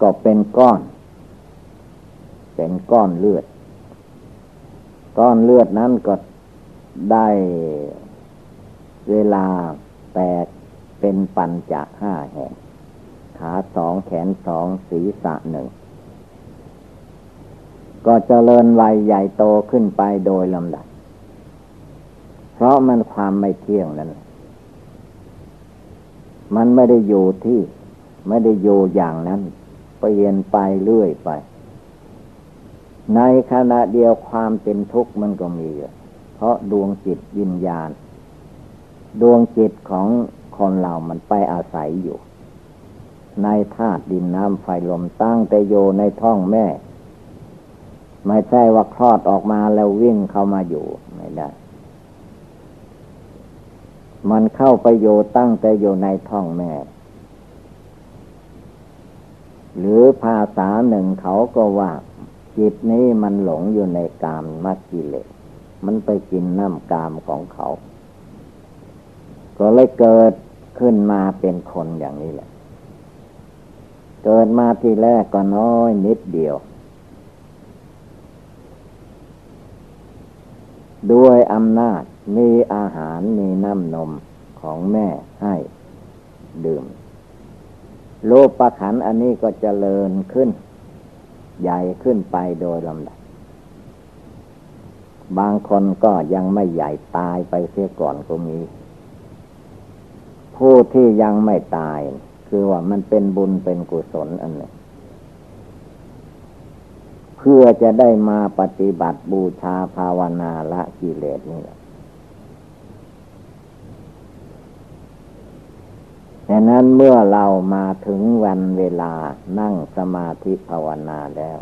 S2: ก็เป็นก้อน เป็นก้อนเลือด ก้อนเลือดนั้นก็ได้
S1: เวลาแตกเป็นปัญจากห้าแห่ง ขาสองแขนสองศีรษะหนึ่ง ก็เจริญวัยใหญ่โตขึ้นไปโดยลำดับ เพราะมันความไม่เที่ยงนั้น มันไม่ได้อยู่ที่ ไม่ได้อยู่อย่างนั้นเปลี่ยนไปเรื่อยไป ในขณะเดียวความเป็นทุกข์มันก็มีเพราะดวงจิตวิญญาณ ดวงจิตของคนเรามันไปอาศัยอยู่ ในธาตุดินน้ำไฟลมตั้งแต่โยในท้องแม่ ไม่ใช่ว่าคลอดออกมาแล้ววิ่งเข้ามาอยู่ไม่ได้ มันเข้าไปโยตั้งแต่โยในท้องแม่ หรือภาษาหนึ่งเขาก็ว่า จิตนี้มันหลงอยู่ในกามมัจจิเลมันไปกินน้ำกามของเขา ก็เลยเกิดขึ้นมาเป็นคนอย่างนี้แหละ เกิดมาทีแรกก็น้อยนิดเดียว ด้วยอำนาจมีอาหารมีน้ำนมของแม่ให้ดื่ม โลกปะขันอันนี้ก็เจริญขึ้น ใหญ่ขึ้นไปโดยลำดับ บางคนก็ยังไม่ใหญ่ตายไปเสียก่อนก็มี ผู้ที่ยังไม่ตาย คือว่ามันเป็นบุญเป็นกุศลอันหนึ่งเพื่อจะได้มาปฏิบัติบูชาภาวนาละกิเลสนี่แหละ ดังนั้นเมื่อเรามาถึงวันเวลานั่งสมาธิภาวนาแล้ว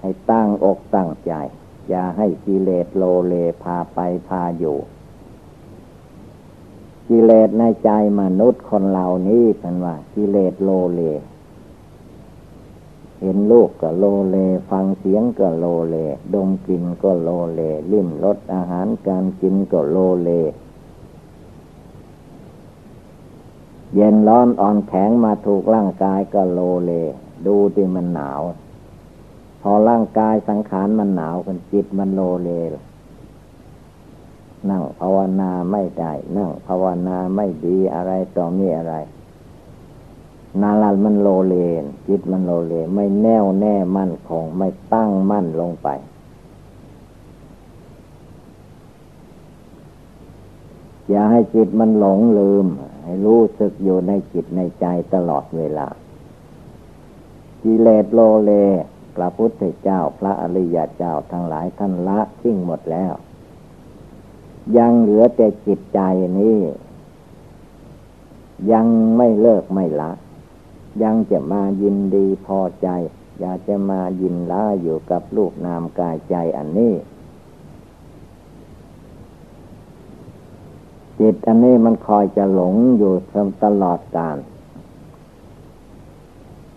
S1: ให้ตั้งอกตั้งใจ อย่าให้กิเลสโลเลพาไปพาอยู่ กิเลสในใจมนุษย์คนเหล่านี้เป็นว่า กิเลสโลเล เห็นลูกก็โลเล ฟังเสียงก็โลเล ดมกลิ่นก็โลเล ลิ้มรสอาหารการกินก็โลเล เย็นร้อนอ่อนแข็งมาถูกร่างกายก็โลเล ดูที่มันหนาว พอร่างกายสังขารมันหนาวกันจิตมันโลเล นั่งภาวนาไม่ได้ นั่งภาวนาไม่ดีอะไรต่อมีอะไร นาลันมันโลเลนจิตมันโลเล ไม่แน่วแน่มั่นคง ไม่ตั้งมั่นลงไปอย่าให้จิตมันหลงลืม ให้รู้สึกอยู่ในจิตในใจตลอดเวลา กิเลสโลเล พระพุทธเจ้าพระอริยเจ้าทั้งหลายท่านละทิ้งหมดแล้ว ยังเหลือแต่จิตใจนี้ ยังไม่เลิกไม่ละ ยังจะมายินดีพอใจ อยากจะมายินละอยู่กับลูกนามกายใจอันนี้ จิตอันนี้มันคอยจะหลงอยู่ตลอดกาล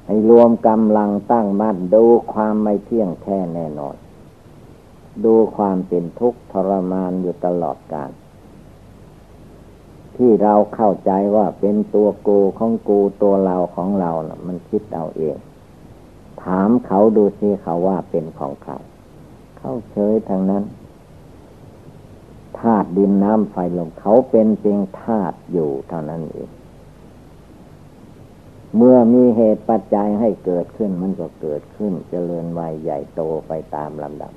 S1: ให้รวมกำลังตั้งมั่นดูความไม่เที่ยงแท้แน่นอน ดูความเป็นทุกข์ทรมานอยู่ตลอดกาลที่เราเข้าใจว่าเป็นตัวกูของกูตัวเราของเรานะมันคิดเอาเอง ถามเขาดูสิเขาว่าเป็นของใครเขาเฉยทางนั้น ธาตุดินน้ำไฟลมเขาเป็นเพียงธาตุอยู่เท่านั้นเองเมื่อมีเหตุปัจจัยให้เกิดขึ้นมันก็เกิดขึ้นจเจริญวัยใหญ่โตไปตามลำดับ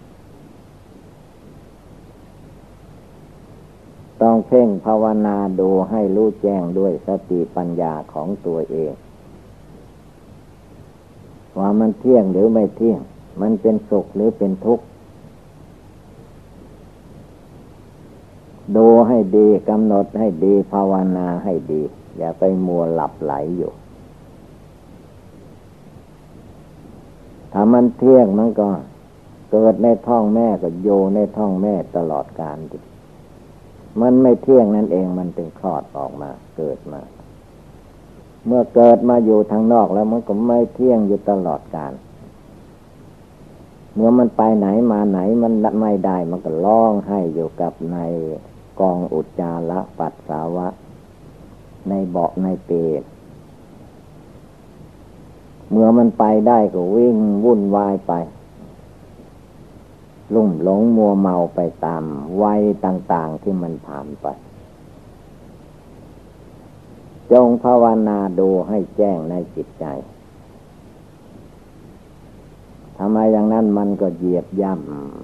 S1: ต้องเพ่งภาวนาดูให้รู้แจ้งด้วยสติปัญญาของตัวเอง ว่ามันเที่ยงหรือไม่เที่ยง มันเป็นสุขหรือเป็นทุกข์ ดูให้ดีกำหนดให้ดีภาวนาให้ดี อย่าไปมัวหลับไหลอยู่ ถ้ามันเที่ยงมันก็เกิดในท้องแม่ก็โยในท้องแม่ตลอดกาลมันไม่เที่ยงนั่นเองมันเป็นคลอดออกมา เกิดมา เมื่อเกิดมาอยู่ทางนอกแล้วมันก็ไม่เที่ยงอยู่ตลอดกาลเมื่อมันไปไหนมาไหนมันไม่ได้มันก็ร้องให้อยู่กับใน กองอุจจาระปัสสาวะ ในเบาะในเปรเมื่อมันไปได้ก็วิ่งวุ่นวายไป ลุ่มหลงมัวเมาไปตามวัยต่าง ๆที่มันผ่านไป จงภาวนาดูให้แจ้งในจิตใจทำไมอย่างนั้นมันก็เหยียบย่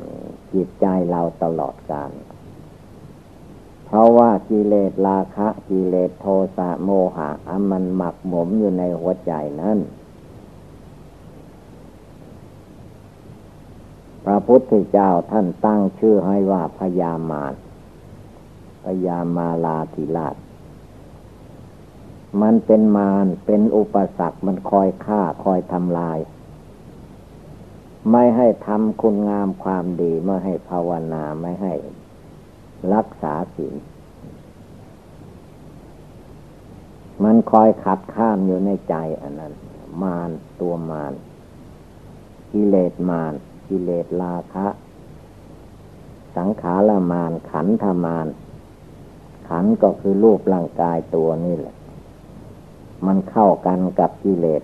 S1: ำจิตใจเราตลอดกาล เพราะว่ากิเลสราคะกิเลสโทสะโมหะมันหมักหมมอยู่ในหัวใจนั้นพระพุทธเจ้าท่านตั้งชื่อให้ว่าพยามารพยามาลาธิราช มันเป็นมารเป็นอุปสรรคมันคอยฆ่าคอยทำลาย ไม่ให้ทำคุณงามความดี ไม่ให้ภาวนาไม่ให้ รักษาศีลมันคอยขัดข้ามอยู่ในใจอันนั้น มารตัวมารกิเลสมารกิเลสราคะ สังขารมารขันธมารขันก็คือรูปร่างกายตัวนี่แหละ มันเข้ากันกับกิเลส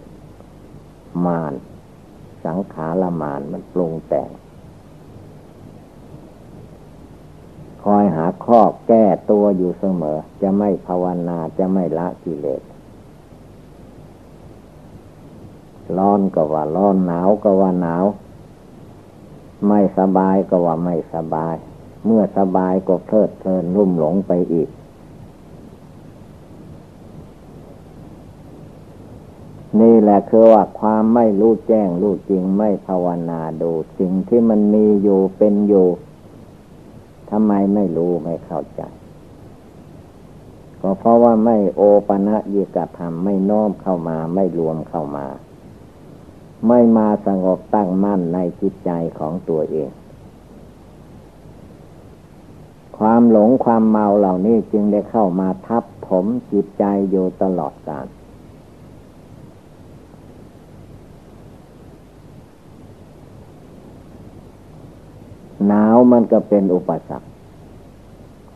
S1: มารสังขารมารมันปรุงแต่ง คอยหาข้อแก้ตัวอยู่เสมอ จะไม่ภาวนาจะไม่ละกิเลสร้อนก็ว่าร้อนหนาวก็ว่าหนาว ไม่สบายก็ว่าไม่สบาย เมื่อสบายก็เพลิดเพลินรุ่มหลงไปอีก นี่แหละคือว่าความไม่รู้แจ้งรู้จริงไม่ภาวนาดู สิ่งที่มันมีอยู่เป็นอยู่ ทำไมไม่รู้ไม่เข้าใจ ก็เพราะว่าไม่โอปะนะยิกธรรมไม่น้อมเข้ามาไม่รวมเข้ามา ไม่มาสงบตั้งมั่นในจิตใจของตัวเอง ความหลงความเมาเหล่านี้จึงได้เข้ามาทับถมจิตใจอยู่ตลอดกาล หนาวมันก็เป็นอุปสรรค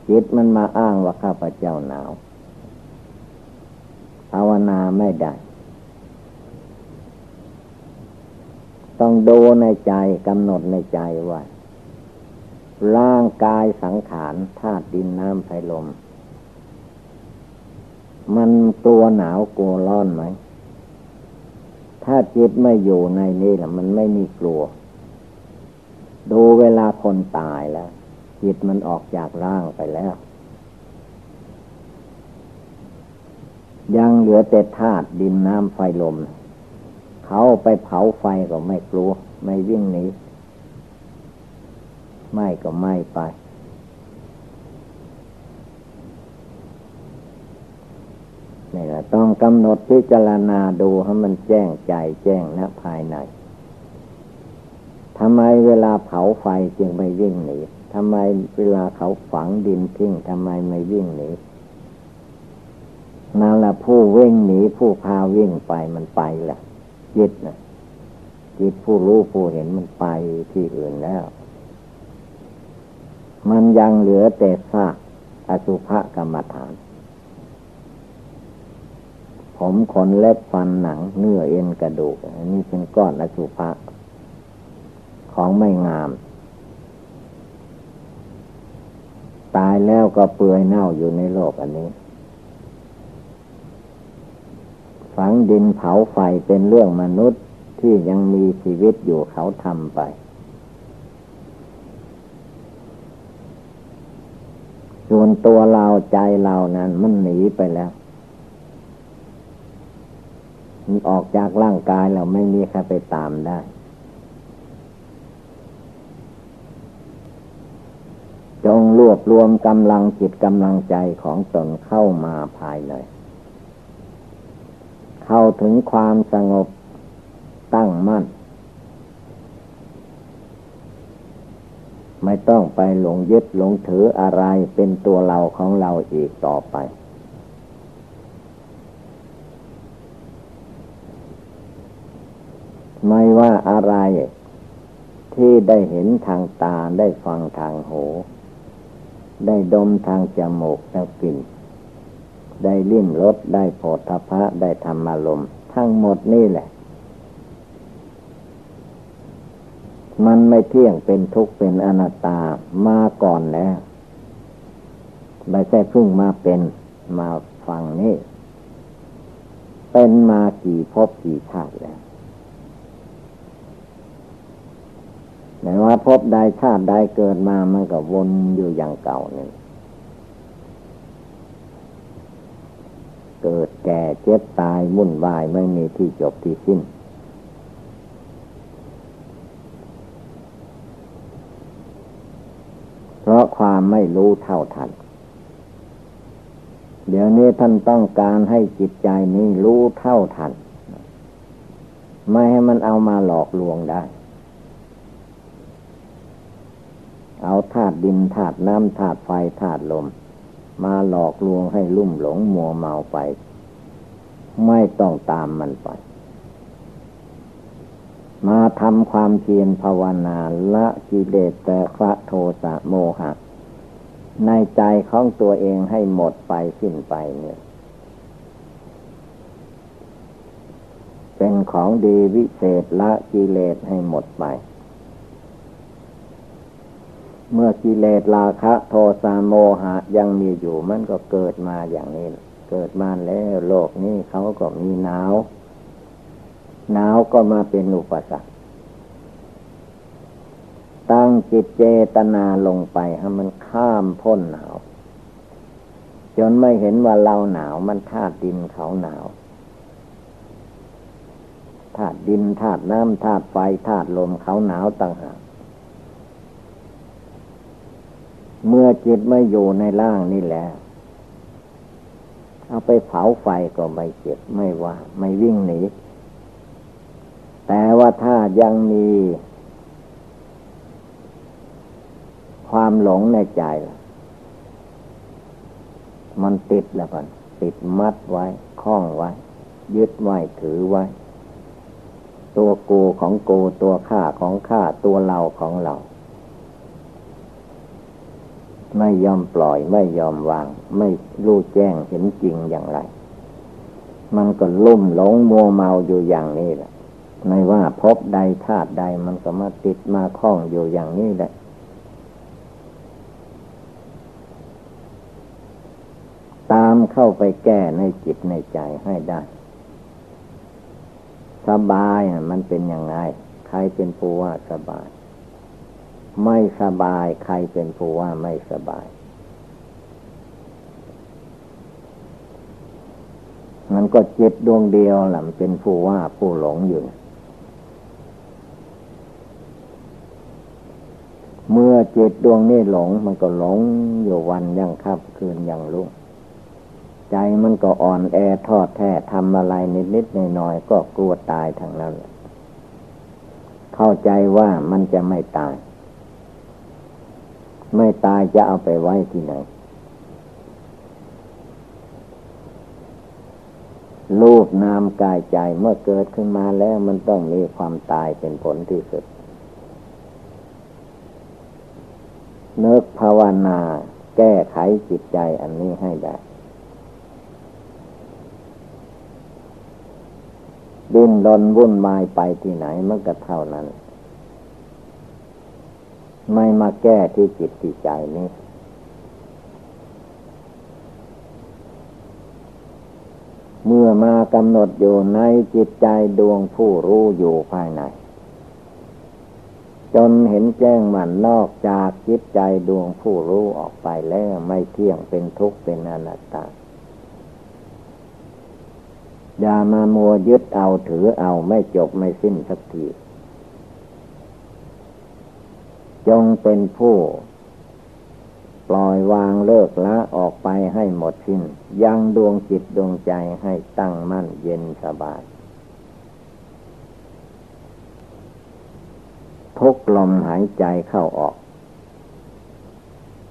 S1: จิตมันมาอ้างว่าข้าพเจ้าหนาว ภาวนาไม่ได้ ต้องดูในใจกำหนดในใจว่า ร่างกายสังขารธาตุดินน้ำไฟลม มันกลัวหนาวกลัวร้อนไหม ถ้าจิตไม่อยู่ในนี้แหละมันไม่มีกลัว ดูเวลาคนตายแล้ว จิตมันออกจากร่างไปแล้ว ยังเหลือแต่ธาตุดินน้ำไฟลม เขาไปเผาไฟก็ไม่กลัว ไม่วิ่งหนีไม่ก็ไม่ไป นี่แหละต้องกำหนดพิจารณาดูให้มันแจ้งใจแจ้งณภายใน ทำไมเวลาเผาไฟจึงไม่วิ่งหนีทำไมเวลาเขาฝังดินทิ้งทำไมไม่วิ่งหนีนั่นละผู้วิ่งหนีผู้พาวิ่งไปมันไปแหละจิตนะจิตผู้รู้ผู้เห็นมันไปที่อื่นแล้ว มันยังเหลือแต่ซากอสุภกรรมฐาน ผมขนเล็บฟันหนังเนื้อเอ็นกระดูก อันนี้เป็นก้อนอสุภะ ของไม่งาม ตายแล้วก็เปื่อยเน่าอยู่ในโลกอันนี้ ฝังดินเผาไฟเป็นเรื่องมนุษย์ที่ยังมีชีวิตอยู่เขาทำไปส่วนตัวเราใจเรานั้นมันหนีไปแล้วมันออกจากร่างกายเราไม่มีใครไปตามได้ จงรวบรวมกำลังจิตกำลังใจของตนเข้ามาภายใน เข้าถึงความสงบตั้งมั่น ไม่ต้องไปหลงยึดหลงถืออะไรเป็นตัวเราของเราอีกต่อไป ไม่ว่าอะไรที่ได้เห็นทางตาได้ฟังทางหู ได้ดมทางจมูกแล้วกลิ่น ได้ลิ้มรสได้โผฏฐะได้ธรรมารมทั้งหมดนี่แหละ มันไม่เที่ยงเป็นทุกข์เป็นอนัตตามาก่อนแล้วไม่ใช่เพิ่งมาเป็นมาฟังนี่ เป็นมากี่ภพกี่ชาติแล้ว แต่ว่าภพใดชาติใดเกิดมามันก็วนอยู่อย่างเก่านี่เกิดแก่เจ็บตายมุ่นวายไม่มีที่จบที่สิ้น เพราะความไม่รู้เท่าทัน เดี๋ยวนี้ท่านต้องการให้จิตใจนี้รู้เท่าทัน ไม่ให้มันเอามาหลอกลวงได้ เอาธาตุดินธาตุน้ำธาตุไฟธาตุลม มาหลอกลวงให้ลุ่มหลงมัวเมาไป ไม่ต้องตามมันไป มาทำความเพียรภาวนาละกิเลสแต่พระโทสะโมหะ ในใจของตัวเองให้หมดไปสิ้นไปเนี่ย เป็นของดีวิเศษละกิเลสให้หมดไป เมื่อกิเลสราคะ โทสะโมหะยังมีอยู่มันก็เกิดมาอย่างนี้ เกิดมาแล้วโลกนี้เขาก็มีหนาว หนาวก็มาเป็นอุปสรรคตั้งจิตเจตนาลงไปให้มันข้ามพ้นหนาว จนไม่เห็นว่าเราหนาวมันธาตุดินเขาหนาวธาตุดินธาตุน้ำธาตุไฟธาตุลมเขาหนาวต่างหาก เมื่อจิตไม่อยู่ในร่างนี่แหละเอาไปเผาไฟก็ไม่เจ็บไม่ว่า ไม่วิ่งหนีแต่ว่าถ้ายังมีความหลงในใจล่ะ มันติดแล้วกันติดมัดไว้คล้องไว้ ยึดไว้ถือไว้ ตัวกูของกูตัวข้าของข้าตัวเราของเรา ไม่ยอมปล่อยไม่ยอมวาง ไม่รู้แจ้งเห็นจริงอย่างไร มันก็ลุ่มหลงมัวเมาอยู่อย่างนี้แหละไม่ว่าพบใดธาตุใดมันก็มาติดมาคล้องอยู่อย่างนี้แหละตามเข้าไปแก้ในจิตในใจให้ได้ สบายมันเป็นยังไง ใครเป็นผู้ว่าสบาย ไม่สบายใครเป็นผู้ว่าไม่สบาย มันก็จิตดวงเดียวแหละเป็นผู้ว่าผู้หลงอยู่ เมื่อจิตดวงนี้หลง มันก็หลงอยู่วันยังคับคืนยังรุ่งใจมันก็อ่อนแอทอดแท้ทำอะไรนิดนิดหน่อยๆก็กลัวตายทางนั้น เข้าใจว่ามันจะไม่ตาย ไม่ตายจะเอาไปไว้ที่ไหน รูปนามกายใจเมื่อเกิดขึ้นมาแล้วมันต้องมีความตายเป็นผลที่สุดเนิกภาวนาแก้ไขจิตใจอันนี้ให้ได้ดิ้นรนวุ่นวายไปที่ไหนมันก็เท่านั้น ไม่มาแก้ที่จิตที่ใจนี้เมื่อมากำหนดอยู่ในจิตใจดวงผู้รู้อยู่ภายใน จนเห็นแจ้งมันนอกจากจิตใจดวงผู้รู้ออกไปแล้วไม่เที่ยงเป็นทุกข์เป็นอนัตตา อย่ามามัวยึดเอาถือเอาไม่จบไม่สิ้นสักที จงเป็นผู้ ปล่อยวางเลิกละออกไปให้หมดสิ้น ยังดวงจิตดวงใจให้ตั้งมั่นเย็นสบาย ทุกลมหายใจเข้าออก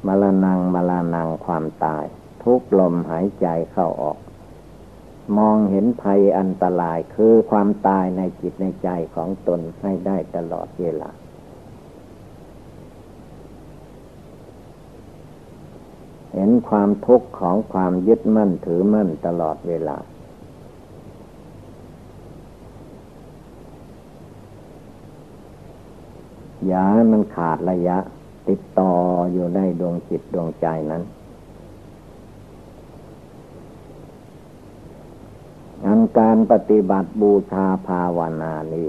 S1: มรณงมรณงความตาย ทุกลมหายใจเข้าออก มองเห็นภัยอันตรายคือความตายในจิตในใจของตนให้ได้ตลอดเวลา เห็นความทุกข์ของความยึดมั่นถือมั่นตลอดเวลา อย่ามันขาดระยะ ติดต่ออยู่ในดวงจิตดวงใจนั้นอันการปฏิบัติบูชาภาวนานี้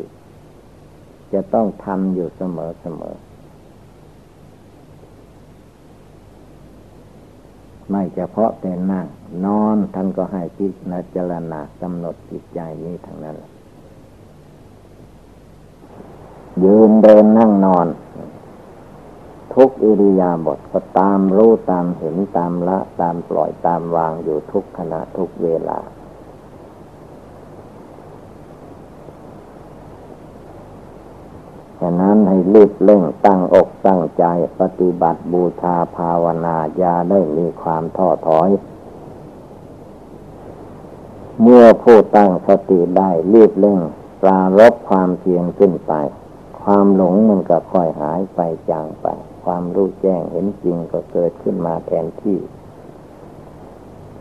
S1: จะต้องทำอยู่เสมอเสมอ ไม่เฉพาะแต่นั่งนอนท่านก็ให้พิจารณากำหนดจิตใจนี้ทั้งนั้น ยืนเดินนั่งนอน ทุกอิริยาบถก็ตามรู้ตามเห็นตามละ ตามปล่อยตามวางอยู่ทุกขณะทุกเวลา ฉะนั้นให้รีบเร่งตั้งอกตั้งใจปฏิบัติบูชาภาวนาอย่าได้มีความท้อถอย เมื่อผู้ตั้งสติได้รีบเร่งปรารบความเพียรขึ้นไป ความหลงมันก็ค่อยหายไปจางไป ความรู้แจ้งเห็นจริงก็เกิดขึ้นมาแทนที่